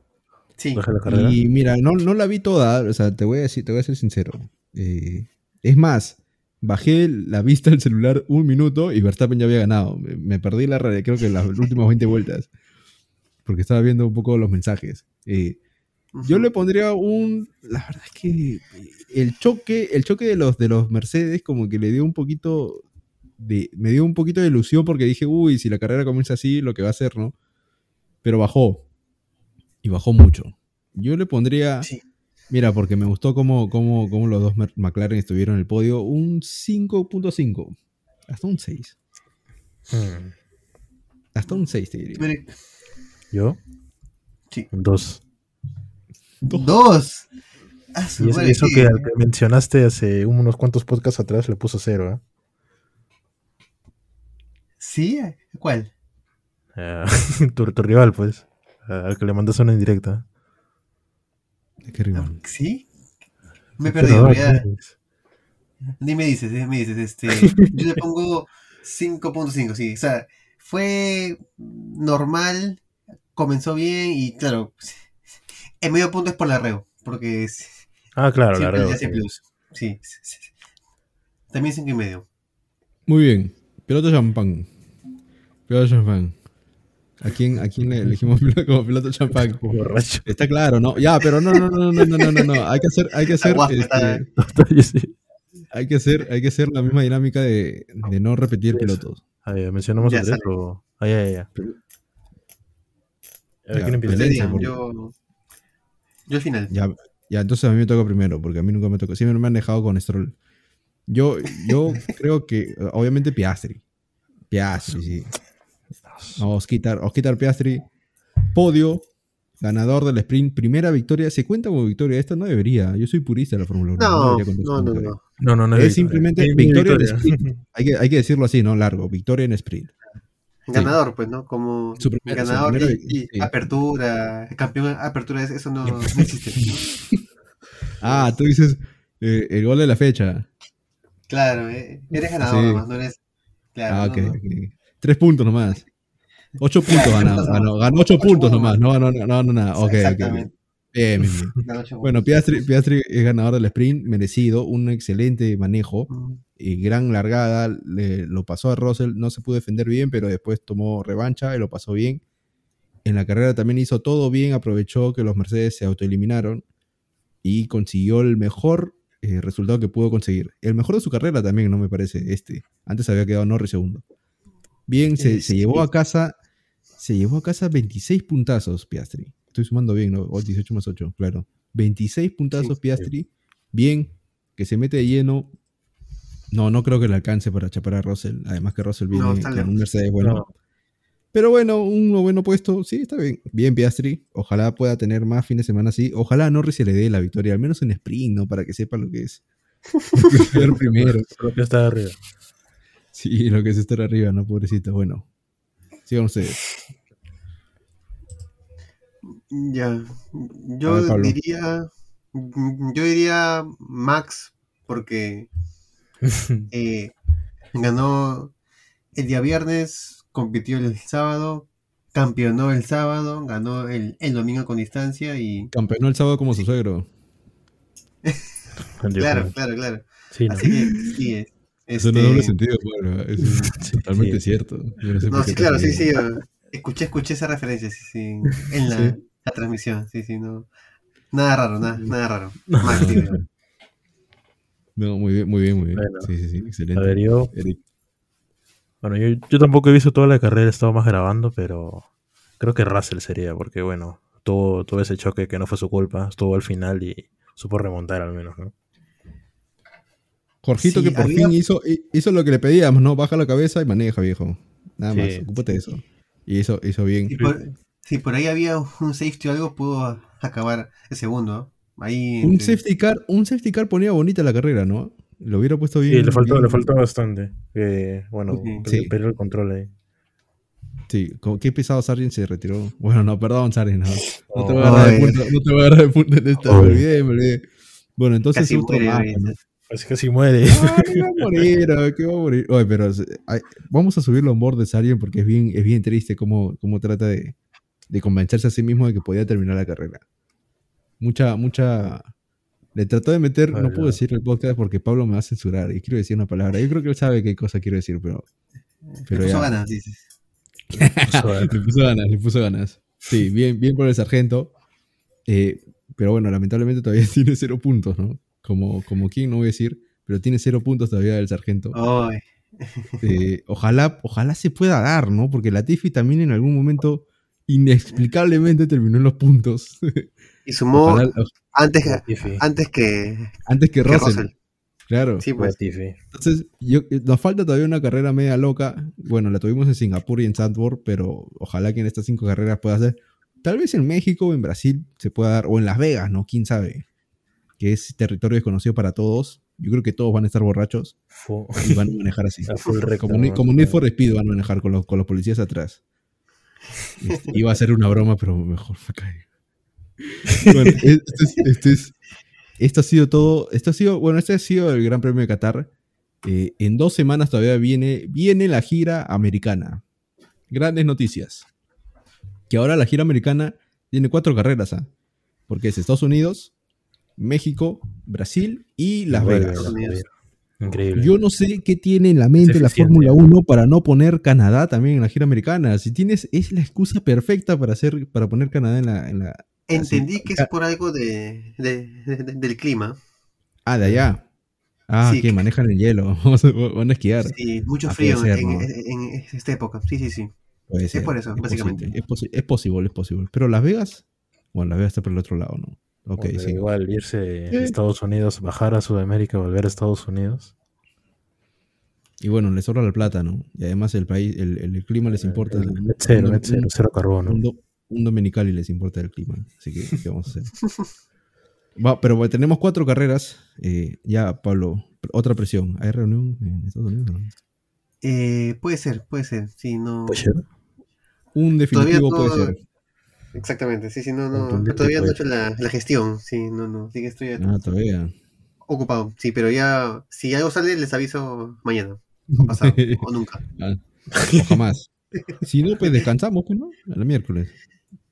D: Sí.
E: La.
F: Y mira, no, no la vi toda, o sea, te voy a decir, te voy a ser sincero. Eh, es más, bajé la vista del celular un minuto y Verstappen ya había ganado. Me, me perdí la re- creo que las últimas 20 vueltas. Porque estaba viendo un poco los mensajes. Eh, yo le pondría un. La verdad es que el choque, el choque de los de los Mercedes, como que le dio un poquito de. Me dio un poquito de ilusión porque dije, uy, si la carrera comienza así, lo que va a hacer, ¿no? Pero bajó. Y bajó mucho. Yo le pondría.
D: Sí.
F: Mira, porque me gustó cómo, cómo, cómo los dos McLaren estuvieron en el podio. Un 5.5. Hasta un 6.
E: Hmm.
F: Hasta un 6, te diría.
D: Mire,
E: ¿Yo?
D: Sí.
E: Dos.
D: Dos. Ah, su
E: Y eso, que al que mencionaste hace unos cuantos podcasts atrás le puso cero, ¿eh?
D: ¿Sí? ¿Cuál?
E: Tu, tu rival, pues. Ah, Al que le mandas una indirecta.
F: Qué rival.
D: ¿Sí? Me he perdido. Ya. Dime dices, dime dices, este, yo le pongo 5.5, sí, o sea, fue normal, comenzó bien y claro, el medio punto es por la reo, porque es-
E: Ah, claro, la reo, sí.
D: plus, sí, sí, sí, sí. también 5 y medio.
F: Muy bien. Piloto champán. Piloto champán. ¿A quién, a quién le elegimos como piloto champán?
E: Borracho.
F: Está claro, ¿no? Ya, pero no, no, no, no, no, no, no, no. Hay que hacer, hay que hacer, este, hay que hacer, hay que hacer la misma dinámica de, de no repetir pilotos.
E: Ah, ya, ¿Mencionamos
D: Ya
E: el tres o...? Ah, ya, ya, ya. A ver,
F: Ya,
E: ¿quién empieza?
D: Yo, yo al final.
F: Ya, ya, entonces a mí me toca primero, porque a mí nunca me tocó. Siempre me han dejado con Stroll. Yo, yo creo que, obviamente, Piastri. Piastri, sí. No, Osquitar, Osquitar Piastri. Podio. Ganador del sprint. Primera victoria. ¿Se cuenta como victoria? Esto no debería. Yo soy purista de la Fórmula 1.
D: No, no, no,
F: victoria.
D: no.
E: No, no, no
F: Es
E: victoria.
F: simplemente
E: Es mi
F: victoria en
E: victoria.
F: sprint. Hay que, hay que decirlo así, ¿no? Largo. Victoria en sprint.
D: Ganador, pues, ¿no? Como
F: Su primera- su
D: ganador
F: primera
D: y,
F: victoria,
D: y
F: sí.
D: apertura, campeón apertura, eso no, no existe. ¿no?
F: Ah, tú dices eh, el gol de la fecha.
D: Claro, eh, eres ganador
F: Sí.
D: nomás, no eres. Claro,
F: Ah,
D: no,
F: ok,
D: no.
F: ok. Tres puntos nomás. Ocho puntos ganó. Ganó, ganó ocho
D: Ocho
F: puntos nomás. No, no, no, no, no, nada. Ok, ok. Bien, bien.
D: Ganó
F: Bueno, Piastri, Piastri es ganador del sprint, merecido, un excelente manejo,
D: puntos.
F: y gran largada, le- lo pasó a Russell, no se pudo defender bien, pero después tomó revancha y lo pasó bien. En la carrera también hizo todo bien, aprovechó que los Mercedes se autoeliminaron y consiguió el mejor eh, resultado que pudo conseguir. El mejor de su carrera también, no me parece, este. Antes había quedado Norris segundo. Bien, se, se llevó a casa, se llevó a casa 26 puntazos Piastri. Estoy sumando bien, ¿no? O 18 más 8, claro. 26 puntazos
D: Sí,
F: Piastri. Bien, que se mete de lleno. No, no creo que le alcance para chapar a Russell. Además que Russell viene
D: No,
F: con un Mercedes bueno.
E: No.
F: Pero bueno, un noveno puesto, sí, está bien. Bien, Piastri. Ojalá pueda tener más fines de semana así. Ojalá a Norris se le dé la victoria, al menos en sprint, ¿no? Para que sepa lo que es. Primero.
E: Creo que está arriba.
F: Sí, lo que es estar arriba, ¿no? Pobrecito. Bueno, sigan ustedes.
D: Ya. Yo
F: ver,
D: diría. Yo diría Max, porque eh, ganó el día viernes, compitió el sábado, campeonó el sábado, ganó el, el domingo con distancia y.
F: Campeonó el sábado como su suegro.
D: Claro, claro, claro.
E: Sí, ¿no?
D: Así que sí. es-
F: Eso
D: este,
F: no doble sentido, Pablo. Eso es
E: Sí,
F: totalmente
E: sí.
F: cierto. No sé
D: sí, claro, sí, sí. Escuché, escuché esa referencia, sí, sí. En la,
F: Sí.
D: la transmisión, sí, sí, no. Nada raro, nada, nada raro.
F: No, muy bien, muy bien, muy bien.
E: Bueno.
F: Sí, sí, sí, excelente.
E: A ver, yo,
F: Eric.
E: bueno, yo, yo tampoco he visto toda la carrera, he estado más grabando, pero creo que Russell sería, porque bueno, tuvo, tuvo ese choque que no fue su culpa, estuvo al final y supo remontar al menos, ¿no?
F: Jorgito
D: Sí,
F: que por
D: había-
F: fin hizo, hizo lo que le pedíamos, ¿no? Baja la cabeza y maneja, viejo. Nada
E: Sí,
F: más, ocúpate de eso. Y hizo, hizo bien.
D: Si por, si por ahí había un safety o algo, pudo acabar el segundo. ¿no? Ahí.
F: Un
D: entre-
F: safety car, un safety car ponía bonita la carrera, ¿no? Lo hubiera puesto bien.
E: Sí, le faltó,
F: bien-
E: le faltó bastante. que, bueno,
D: Sí.
E: perdió el control ahí.
F: Sí, como- qué pesado Sargent se retiró. Bueno, no, perdón, Sargent. No, no te voy a agarrar de punto, no te voy a agarrar de punto en esta.
E: Oh.
F: Me olvidé, me olvidé. Bueno, entonces
D: Casi
F: otro
D: muere,
F: más,
D: ahí.
F: ¿No?
E: Casi casi muere.
F: Ay, va a morir, que va a morir. Oye, pero ay, vamos a subirlo en board de porque es bien, es bien triste cómo, cómo trata de, de convencerse a sí mismo de que podía terminar la carrera. Mucha, mucha. Le trató de meter, no puedo decir el podcast porque Pablo me va a censurar y quiero decir una palabra. Yo creo que él sabe qué cosa quiero decir, pero. Pero
D: le puso
F: ya.
D: ganas, dices.
F: le puso ganas, le puso ganas. Sí, bien, bien por el sargento. Eh, pero bueno, lamentablemente todavía tiene cero puntos, ¿no? Como, como quien no voy a decir, pero tiene cero puntos todavía el sargento.
D: Ay,
F: Eh, ojalá, ojalá se pueda dar, ¿no? Porque la Tiffy también en algún momento inexplicablemente terminó en los puntos.
D: y sumó
F: Ojalá-
D: antes, que- antes que,
F: antes que
D: que
F: Russell.
D: Russell.
F: Claro.
D: Sí, pues.
F: Entonces, yo, eh, nos falta todavía una carrera media loca. Bueno, la tuvimos en Singapur y en Zandvoort, pero ojalá que en estas cinco carreras pueda ser. Tal vez en México o en Brasil se pueda dar, o en Las Vegas, ¿no? Quién sabe. Que es territorio desconocido para todos. Yo creo que todos van a estar borrachos y van a manejar así.
E: recta,
F: Como, ni-
E: ¿no?
F: como Need for Speed van a manejar con los, con los policías atrás. Este, iba a ser una broma, pero mejor fue caer. Bueno, este es- este es- esto ha sido todo. Esto ha sido, bueno, este ha sido el Gran Premio de Qatar. Eh, en dos semanas todavía viene, viene la gira americana. Grandes noticias. Que ahora la gira americana tiene cuatro carreras, ¿ah? Porque es Estados Unidos, México, Brasil y Las Vegas.
E: Increíble.
F: Yo no sé qué tiene en la mente
E: Es
F: la. Fórmula 1 para no poner Canadá también en la gira americana. Si tienes, es la excusa perfecta para hacer, para poner Canadá en la, en la-
D: Entendí
F: así.
D: que es por algo de, de- de- de- del clima.
F: Ah, de allá. Ah,
D: Sí.
F: que manejan el hielo. Vamos a- Van a esquiar.
D: Sí, mucho
F: Ah,
D: frío
F: ser,
D: en,
F: ¿no?
D: en- en esta época. Sí, sí, sí.
F: Puede ser.
D: por eso, básicamente.
F: posible, Es, es posible, es posible. Pero Las Vegas, bueno, Las Vegas está por el otro lado, ¿no? Ok, sí.
E: Igual irse de. Estados Unidos, bajar a Sudamérica, volver a Estados Unidos.
F: Y bueno, les sobra la plata, ¿no? Y además el país, el, el- clima les importa.
E: El- el cero,
F: Un-
E: cero,
F: un-
E: cero carbono.
F: Un, do- un dominical y les importa el clima. Así que, ¿qué vamos a hacer? Va, pero bueno, tenemos cuatro carreras. Eh, ya, Pablo, otra presión. ¿Hay reunión en Estados Unidos? no?
D: Eh, puede ser, puede ser. Sí, no.
E: Puede ser.
F: Un definitivo
D: no-
F: puede ser.
D: Exactamente. Sí, sí, no, no. Todavía no he hecho la, la gestión. Sí, no, no. Sí que estoy
F: Ah, todavía.
D: ocupado. Sí, pero ya. Si algo sale, les aviso mañana. O pasado. o nunca.
F: Ah, o jamás. Si no, pues descansamos, pues, ¿no? El miércoles.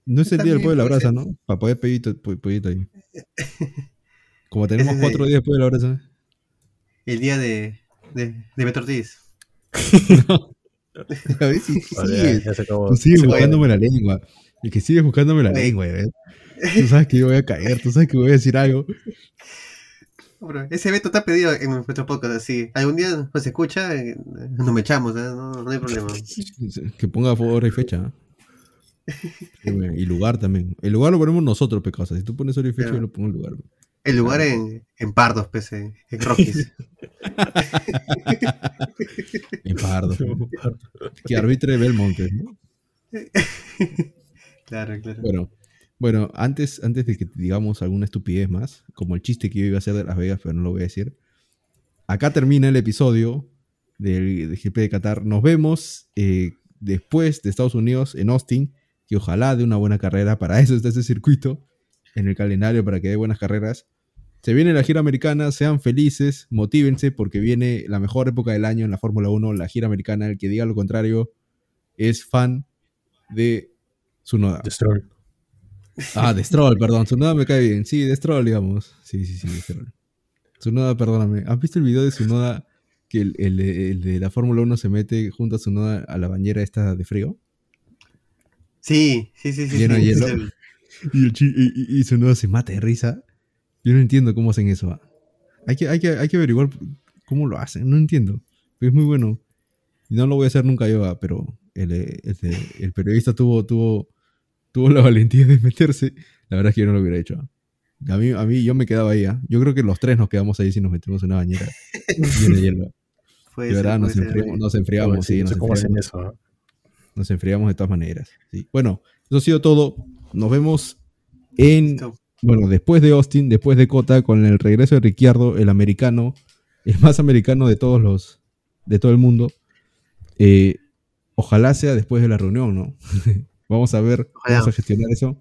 F: No es el día del pollo de la
D: También
F: brasa, ¿no? Para poder po- pollito ahí. Como tenemos
D: es
F: cuatro
D: de-
F: días después de la brasa.
D: El día de. de, de Beto Ortiz.
F: A ver si sigues
E: se
D: puede.
F: buscándome la lengua. El que sigue buscándome la lengua, ¿ves? Tú sabes que yo voy a caer, tú sabes que voy a decir algo.
D: Ese Beto está pedido en nuestro podcast. Así. Algún día nos escucha, eh, nos me echamos. ¿eh? No, no hay problema.
F: Que ponga hora y fecha. ¿eh? Sí, güey, Y lugar también. El lugar lo ponemos nosotros, pecasa. Si tú pones hora y fecha,
D: Claro.
F: yo lo pongo el lugar. güey.
D: El lugar en, en Pardos, pese. En Rockies.
F: En Pardo. que arbitre Belmont, ¿no?
D: Claro, claro.
F: Bueno, bueno antes, antes de que digamos alguna estupidez más, como el chiste que yo iba a hacer de Las Vegas, pero no lo voy a decir. Acá termina el episodio del, del GP de Qatar. Nos vemos eh, después de Estados Unidos en Austin, que ojalá dé una buena carrera. Para eso está ese circuito en el calendario, para que dé buenas carreras. Se viene la gira americana, sean felices, motívense, porque viene la mejor época del año en la Fórmula 1, la gira americana. El que diga lo contrario es fan de Tsunoda.
E: The Stroll.
F: Ah, de Stroll, perdón. Tsunoda me cae bien. Sí, de Stroll, digamos. Sí, sí, sí, de Stroll. Tsunoda, perdóname. ¿Has visto el video de Tsunoda que el, el- el de la Fórmula 1 se mete junto a Tsunoda a la bañera esta de frío?
D: Sí, sí, sí, sí.
F: Lleno
D: sí,
F: de hielo.
D: el-
F: Y, el chi- y, y- y Tsunoda se mata de risa. Yo no entiendo cómo hacen eso. ah. Hay que, hay, que, hay que averiguar cómo lo hacen. No entiendo. Pero es muy bueno. Y no lo voy a hacer nunca yo, ah, pero el, este, el periodista tuvo, tuvo, tuvo la valentía de meterse. La verdad es que yo no lo hubiera hecho. A mí, a mí yo me quedaba ahí. ah. Yo creo que los tres nos quedamos ahí si nos metemos en una bañera llena de
D: puede
F: De
D: ser,
F: verdad, nos
D: ser.
F: enfriamos, nos enfriamos, sí,
E: no
F: nos
E: sé cómo hacen eso.
F: Nos enfriamos de todas maneras. sí. Bueno, eso ha sido todo. Nos vemos en
D: Listo.
F: bueno, después de Austin, después de Cota, con el regreso de Ricciardo, el americano, el más americano de todos los, de todo el mundo. Eh, ojalá sea después de la reunión, ¿no? vamos a ver,
D: Ojalá.
F: vamos a gestionar eso.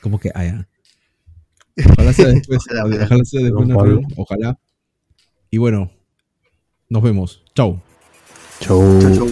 F: Como que haya. Ojalá sea después,
D: Ojalá,
F: ojalá,
D: ojalá.
F: sea después reunión, ojalá. Y bueno, nos vemos. Chau.
E: Chau.
D: Chau, chau.